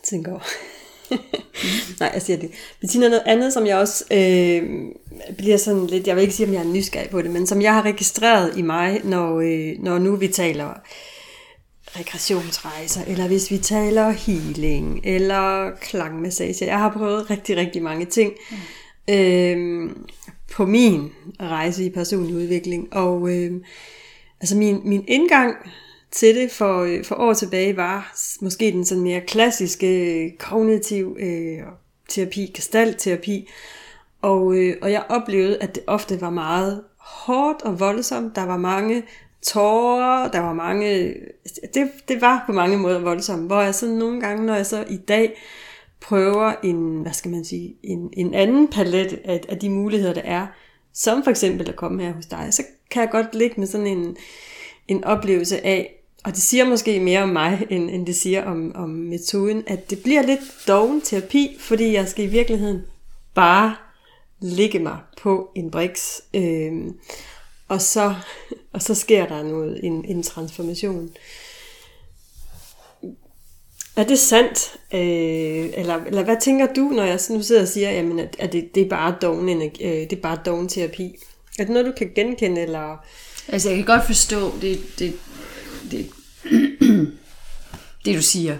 tænker over. *laughs* Nej, jeg siger det. Bettina, noget andet, som jeg også øh, bliver sådan lidt, jeg vil ikke sige, om jeg er nysgerrig på det, men som jeg har registreret i mig, når, øh, når nu vi taler regressionsrejser, eller hvis vi taler healing, eller klangmassage. Jeg har prøvet rigtig, rigtig mange ting mm. øh, på min rejse i personlig udvikling, og øh, altså min, min indgang til det for, øh, for år tilbage var måske den sådan mere klassiske kognitiv øh, terapi, gestaltterapi. Og, øh, og jeg oplevede, at det ofte var meget hårdt og voldsomt. Der var mange tårer, der var mange... Det, det var på mange måder voldsomt. Hvor jeg så nogle gange, når jeg så i dag prøver en, hvad skal man sige, en, en anden palet af, af de muligheder, der er, som for eksempel at komme her hos dig, så kan jeg godt ligge med sådan en, en oplevelse af, og det siger måske mere om mig, end, end det siger om, om metoden, at det bliver lidt doven terapi, fordi jeg skal i virkeligheden bare ligge mig på en briks, øh, og, så, og så sker der noget, en, en transformation. Er det sandt? Øh, eller, eller hvad tænker du, når jeg nu sidder og siger, jamen, at, at det, det, er bare doven, øh, det er bare doven terapi? Er det noget, du kan genkende? Eller? Altså, jeg kan godt forstå det, det, det, *clears throat* det du siger.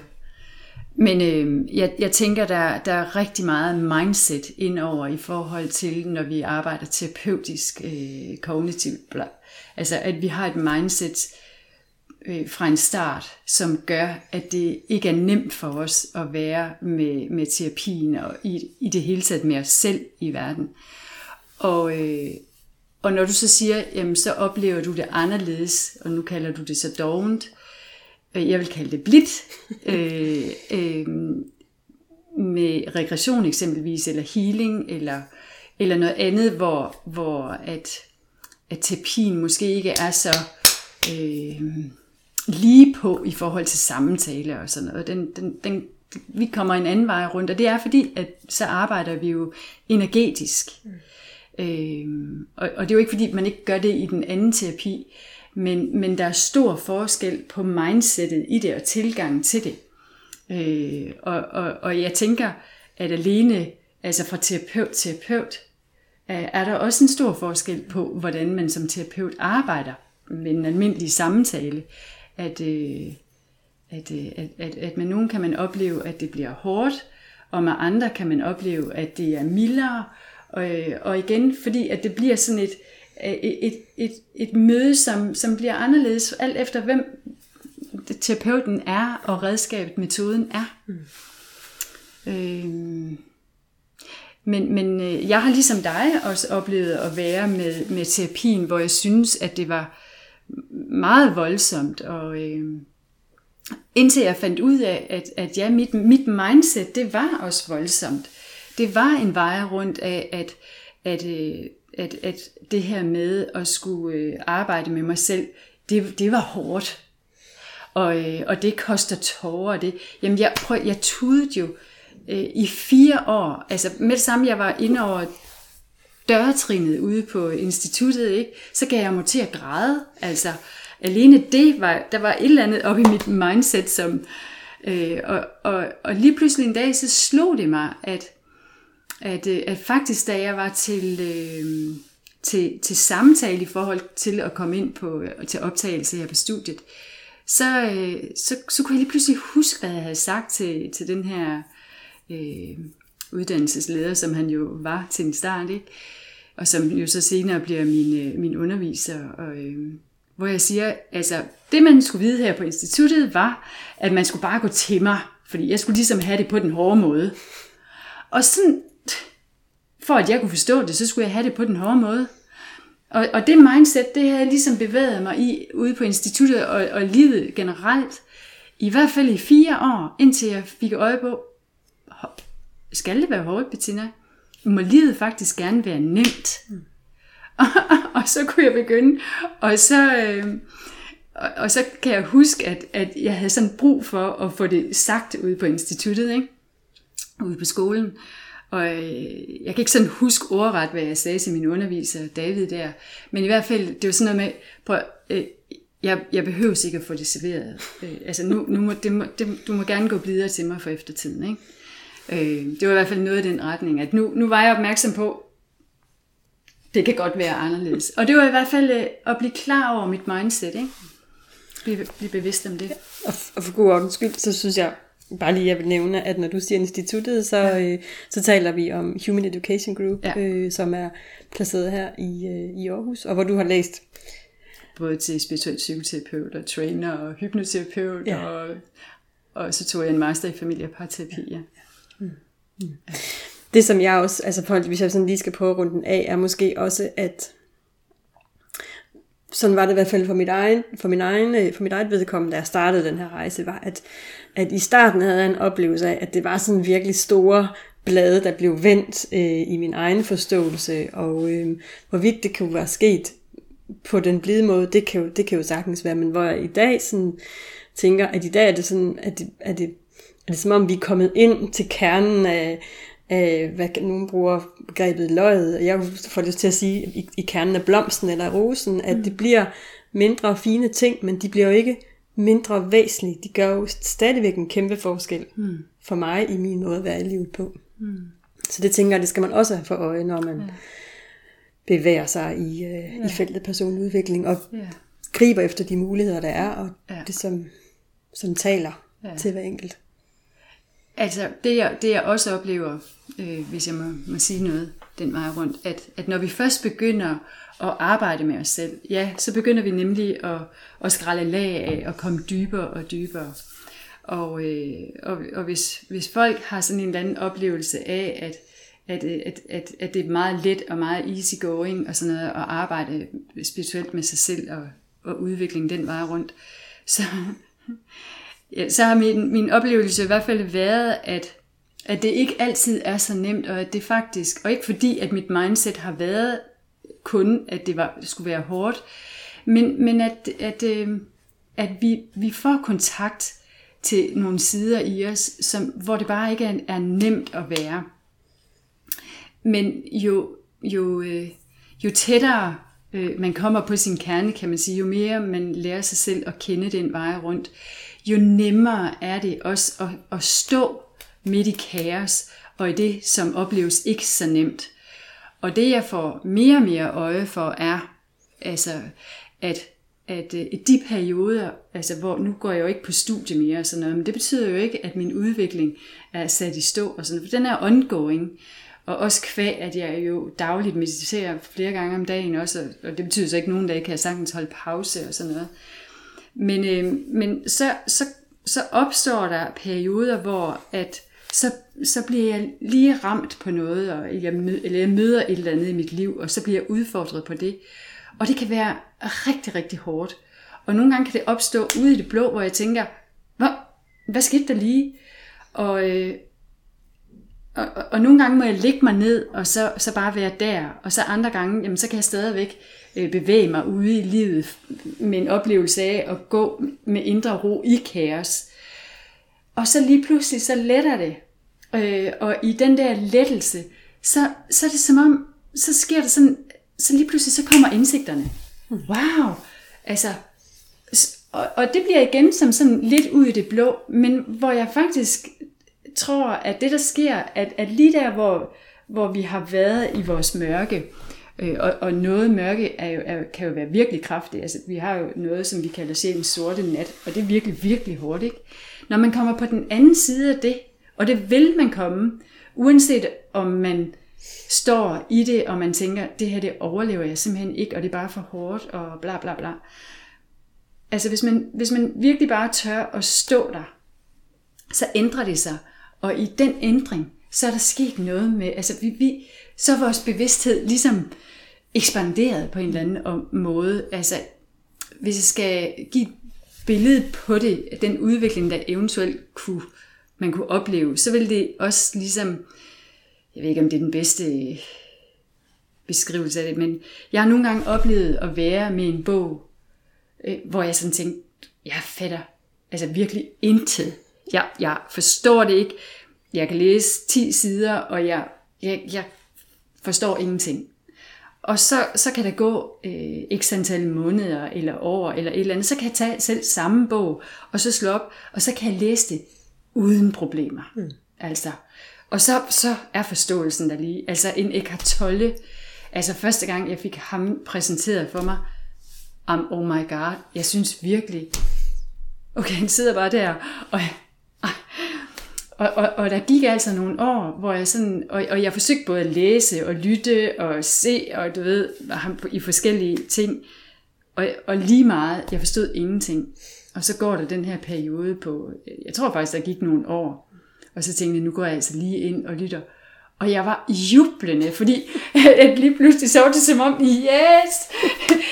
Men øh, jeg, jeg tænker, der, der er rigtig meget mindset indover i forhold til, når vi arbejder terapeutisk, øh, kognitivt. Altså, at vi har et mindset øh, fra en start, som gør, at det ikke er nemt for os at være med, med terapien og i, i det hele taget med os selv i verden. Og, øh, og når du så siger, jamen så oplever du det anderledes, og nu kalder du det så dovent, Øh, jeg vil kalde det blidt, *laughs* øh, øh, med regression eksempelvis, eller healing, eller, eller noget andet, hvor, hvor at, at terapien måske ikke er så øh, lige på i forhold til samtale og sådan noget. Den, den, den, vi kommer en anden vej rundt, og det er fordi, at så arbejder vi jo energetisk. Mm. Øh, og, og det er jo ikke fordi, man ikke gør det i den anden terapi, men, men der er stor forskel på mindsetet i det og tilgangen til det. Øh, og, og, og jeg tænker, at alene altså fra terapeut til terapeut, er der også en stor forskel på, hvordan man som terapeut arbejder med en almindelig samtale. At, øh, at, øh, at, at, at med nogen kan man opleve, at det bliver hårdt, og med andre kan man opleve, at det er mildere. Og, og igen, fordi at det bliver sådan et, et, et, et, et møde, som, som bliver anderledes, alt efter hvem terapeuten er, og redskabet, metoden er. Mm. Øh, men, men øh, jeg har ligesom dig også oplevet at være med, med terapien, hvor jeg synes, at det var meget voldsomt, og øh, indtil jeg fandt ud af, at, at ja, mit, mit mindset, det var også voldsomt. Det var en vej rundt af, at, at øh, at, at det her med at skulle øh, arbejde med mig selv, det, det var hårdt. Og, og det koster tårer. Det, jamen jeg, prøv, jeg tudede jo øh, i fire år, altså med det samme, jeg var inde over dørtrinet ude på instituttet, ikke? så gav jeg mig til at græde. Altså, alene det var, der var et eller andet op i mit mindset, som, øh, og, og, og lige pludselig en dag, så slog det mig, at at, øh, at faktisk da jeg var til, øh, til, til samtale i forhold til at komme ind på, øh, til optagelse her på studiet, så, øh, så, så kunne jeg lige pludselig huske, hvad jeg havde sagt til, til den her øh, uddannelsesleder, som han jo var til en start, ikke? og som jo så senere bliver min, øh, min underviser. Og, øh, hvor jeg siger, altså det man skulle vide her på instituttet var, at man skulle bare gå til mig, fordi jeg skulle ligesom have det på den hårde måde. Og sådan for at jeg kunne forstå det, så skulle jeg have det på den hårde måde. Og, og det mindset, det har ligesom bevæget mig i ude på instituttet og, og livet generelt. I hvert fald i fire år, indtil jeg fik øje på, skal det være hårdt, Bettina? Må livet faktisk gerne være nemt? Mm. *laughs* og så kunne jeg begynde, og så, øh, og, og så kan jeg huske, at, at jeg havde sådan brug for at få det sagt ude på instituttet, ikke? ude på skolen. Og øh, jeg kan ikke sådan huske ordret, hvad jeg sagde til min underviser, David der, men i hvert fald, det var sådan noget med, prøv, øh, jeg, jeg behøver ikke at få det serveret. Øh, altså nu, nu må, det må, det, du må gerne gå videre til mig for eftertiden. Ikke? Øh, det var i hvert fald noget i den retning, at nu, nu var jeg opmærksom på, det kan godt være anderledes. Og det var i hvert fald øh, at blive klar over mit mindset, ikke? Blive, blive bevidst om det. Og, og for god ordens skyld, så synes jeg bare lige, jeg vil nævne, at når du siger instituttet, så, ja. øh, så taler vi om Human Education Group, ja. øh, som er placeret her i, øh, i Aarhus, og hvor du har læst både til spirituel psykoterapeut og trainer og hypnoterapeut, ja. og, og så tog jeg en master i familie- og parterapi. Ja. Mm. Mm. Det som jeg også, altså for, hvis jeg sådan lige skal prøve runden af, er måske også, at sådan var det i hvert fald for mit, egen, for min egen, øh, for mit eget vedkommende, da jeg startede den her rejse, var, at, at i starten havde jeg en oplevelse af, at det var sådan virkelig store blade, der blev vendt øh, i min egen forståelse, og øh, hvorvidt det kunne være sket på den blide måde, det kan jo, det kan jo sagtens være, men hvor jeg i dag sådan tænker, at i dag er det sådan, at det, at det, er det som om vi er kommet ind til kernen af, af hvad nogen bruger begrebet løjet, jeg får lyst til at sige, i, i kernen af blomsten eller rosen, at mm. det bliver mindre fine ting, men de bliver jo ikke mindre væsentlige. De gør jo stadigvæk en kæmpe forskel mm. for mig i min måde at være i livet på. Mm. Så det tænker jeg, det skal man også have for øje, når man, ja bevæger sig i, øh, ja. i feltet personlig udvikling, og ja. griber efter de muligheder, der er, og ja. det, som, som taler ja. til hver enkelt. Altså, det jeg, det jeg også oplever, øh, hvis jeg må, må sige noget den vej rundt, at, at når vi først begynder at arbejde med os selv, ja, så begynder vi nemlig at, at skralde lag af og komme dybere og dybere. Og, øh, og, og hvis, hvis folk har sådan en eller anden oplevelse af, at at, at, at, at det er meget let og meget easy going og sådan noget, at arbejde spirituelt med sig selv og, og udvikling den vej rundt. Så, ja, så har min, min oplevelse i hvert fald været, at, at det ikke altid er så nemt, og at det faktisk, og ikke fordi, at mit mindset har været kun, at det var, skulle være hårdt, men, men at, at, øh, at vi, vi får kontakt til nogle sider i os, som, hvor det bare ikke er, er nemt at være. Men jo, jo, øh, jo tættere øh, man kommer på sin kerne, kan man sige, jo mere man lærer sig selv at kende den vej rundt, jo nemmere er det også at, at stå midt i kaos, og i det, som opleves ikke så nemt. Og det jeg får mere og mere øje for er, altså, at, at øh, i de perioder, altså hvor nu går jeg jo ikke på studie mere og sådan noget, men det betyder jo ikke, at min udvikling er sat i stå og sådan noget, for den er ongoing. Og også kvæg, at jeg jo dagligt mediterer flere gange om dagen også, og det betyder så ikke, at nogen dage kan jeg sagtens holde pause og sådan noget. Men, øh, men så, så, så opstår der perioder, hvor at så, så bliver jeg lige ramt på noget, og jeg, møder, eller jeg møder et eller andet i mit liv, og så bliver jeg udfordret på det. Og det kan være rigtig, rigtig hårdt. Og nogle gange kan det opstå ude i det blå, hvor jeg tænker, hvad, hvad skete der lige? Og, øh, og, og, og nogle gange må jeg ligge mig ned, og så, så bare være der. Og så andre gange, jamen, så kan jeg stadigvæk Øh, bevæge mig ude i livet med en oplevelse af at gå med indre ro i kaos. Og så lige pludselig, så letter det. Øh, og i den der lettelse, så, så er det som om, så sker der sådan, så lige pludselig, så kommer indsigterne. Wow! Altså, og, og det bliver igen som sådan lidt ud i det blå, men hvor jeg faktisk tror, at det der sker, at, at lige der, hvor, hvor vi har været i vores mørke, øh, og, og noget mørke er jo, er, kan jo være virkelig kraftigt. Altså, vi har jo noget, som vi kalder sjælens sorte nat, og det er virkelig, virkelig hårdt. Ikke? Når man kommer på den anden side af det, og det vil man komme, uanset om man står i det, og man tænker, det her det overlever jeg simpelthen ikke, og det er bare for hårdt, og bla bla bla. Altså hvis man, hvis man virkelig bare tør at stå der, så ændrer det sig. Og i den ændring, så er der sket noget med, altså vi, vi, så er vores bevidsthed ligesom ekspanderet på en eller anden måde. Altså, hvis jeg skal give et billede på det, den udvikling, der eventuelt kunne, man kunne opleve, så vil det også ligesom, jeg ved ikke om det er den bedste øh, beskrivelse af det, men jeg har nogle gange oplevet at være med en bog, øh, hvor jeg sådan tænkte, jeg fatter altså virkelig intet. Jeg, jeg forstår det ikke. Jeg kan læse 10 sider, og jeg, jeg, jeg forstår ingenting. Og så, så kan der gå øh, x antal måneder eller år eller et eller andet. Så kan jeg tage selv samme bog, og så slå op, og så kan jeg læse det uden problemer. Mm. Altså. Og så, så er forståelsen der lige. Altså en Eckhart Tolle, altså første gang jeg fik ham præsenteret for mig, um, oh my god, jeg synes virkelig, okay, han sidder bare der, og og, og, og der gik altså nogle år, hvor jeg sådan, og, og jeg forsøgte både at læse og lytte og se, og du ved, ham i forskellige ting, og, og lige meget, jeg forstod ingenting. Og så går der den her periode på, jeg tror faktisk, der gik nogle år, og så tænkte jeg, nu går jeg altså lige ind og lytter. Og jeg var jublende, fordi *laughs* at lige pludselig så var det som om, yes,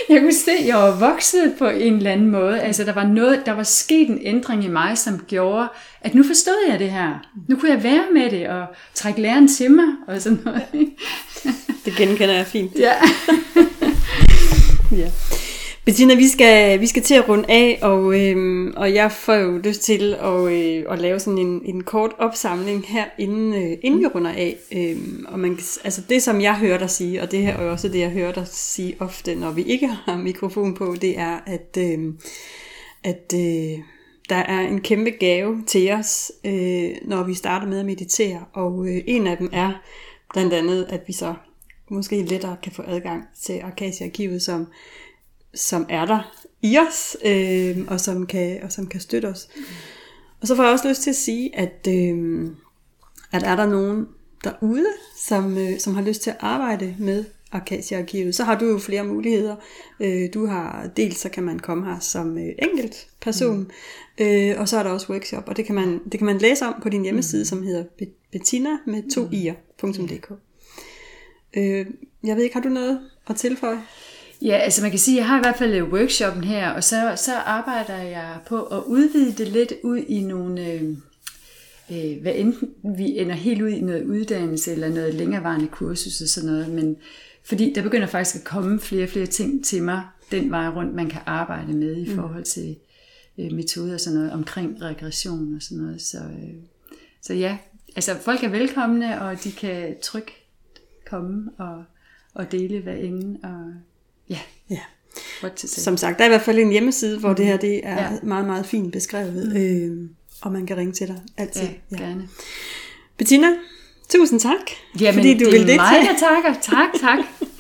*laughs* jeg kunne se, at jeg var vokset på en eller anden måde. Altså der var noget, der var sket en ændring i mig, som gjorde, at nu forstod jeg det her. Nu kunne jeg være med det og trække læreren til mig og sådan noget. Det genkender jeg fint. Ja. *laughs* ja. Bettina, vi skal, vi skal til at runde af, og, øhm, og jeg får jo lyst til at, øh, at lave sådan en, en kort opsamling her, inden, øh, inden vi runder af. Øhm, og man, altså det, som jeg hører dig sige, og det her er også det, jeg hører dig sige ofte, når vi ikke *laughs* har mikrofon på, det er, at, øh, at øh, der er en kæmpe gave til os, øh, når vi starter med at meditere. Og øh, en af dem er blandt andet, at vi så måske lettere kan få adgang til Arcasia-arkivet, som som er der i os, øh, og, som kan, og som kan støtte os. Mm. Og så får jeg også lyst til at sige, at, øh, at er der nogen derude, som, øh, som har lyst til at arbejde med Arcadia-arkivet, så har du jo flere muligheder. Øh, du har dels så kan man komme her som øh, enkelt person, mm. øh, og så er der også workshop, og det kan man, det kan man læse om på din hjemmeside, mm. som hedder Bettina med to mm. i'er.dk. Øh, jeg ved ikke, har du noget at tilføje? Ja, altså man kan sige, at jeg har i hvert fald workshoppen her, og så, så arbejder jeg på at udvide det lidt ud i nogle, øh, øh, hvad enten vi ender helt ud i noget uddannelse eller noget længerevarende kursus og sådan noget, men fordi der begynder faktisk at komme flere og flere ting til mig den vej rundt, man kan arbejde med i mm. forhold til øh, metoder og sådan noget omkring regression og sådan noget. Så, øh, så ja, altså folk er velkomne, og de kan trygt komme og, og dele hvad enden og Ja. ja. Som sagt, der er i hvert fald en hjemmeside, hvor mm. det her det er ja. meget, meget fint beskrevet. Mm. Øh, og man kan ringe til dig altid. Ja, ja. gerne. Bettina, tusind tak. Jamen, fordi du det vil det mig, der takker. Tak, tak.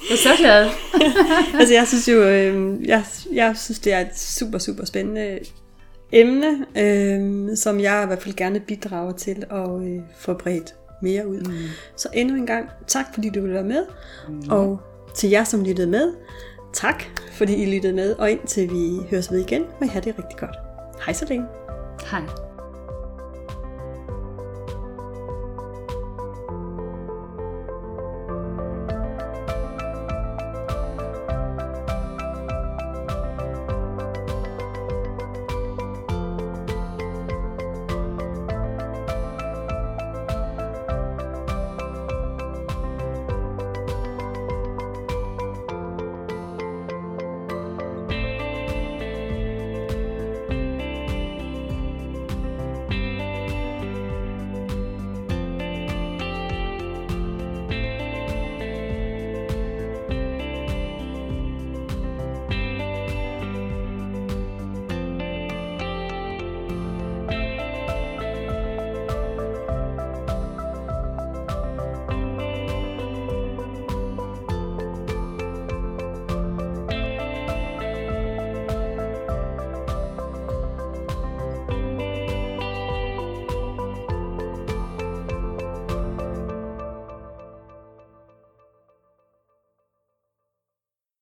Jeg er så glad. *laughs* altså, jeg synes jo, øh, jeg, jeg synes, det er et super, super spændende emne, øh, som jeg i hvert fald gerne bidrager til at øh, få bredt mere ud. Mm. Så endnu en gang, tak fordi du vil være med. Mm. Og til jer, som lyttede med, Tak, fordi I lyttede med, og indtil vi høres ved igen, må I have det rigtig godt. Hej så længe. Hej.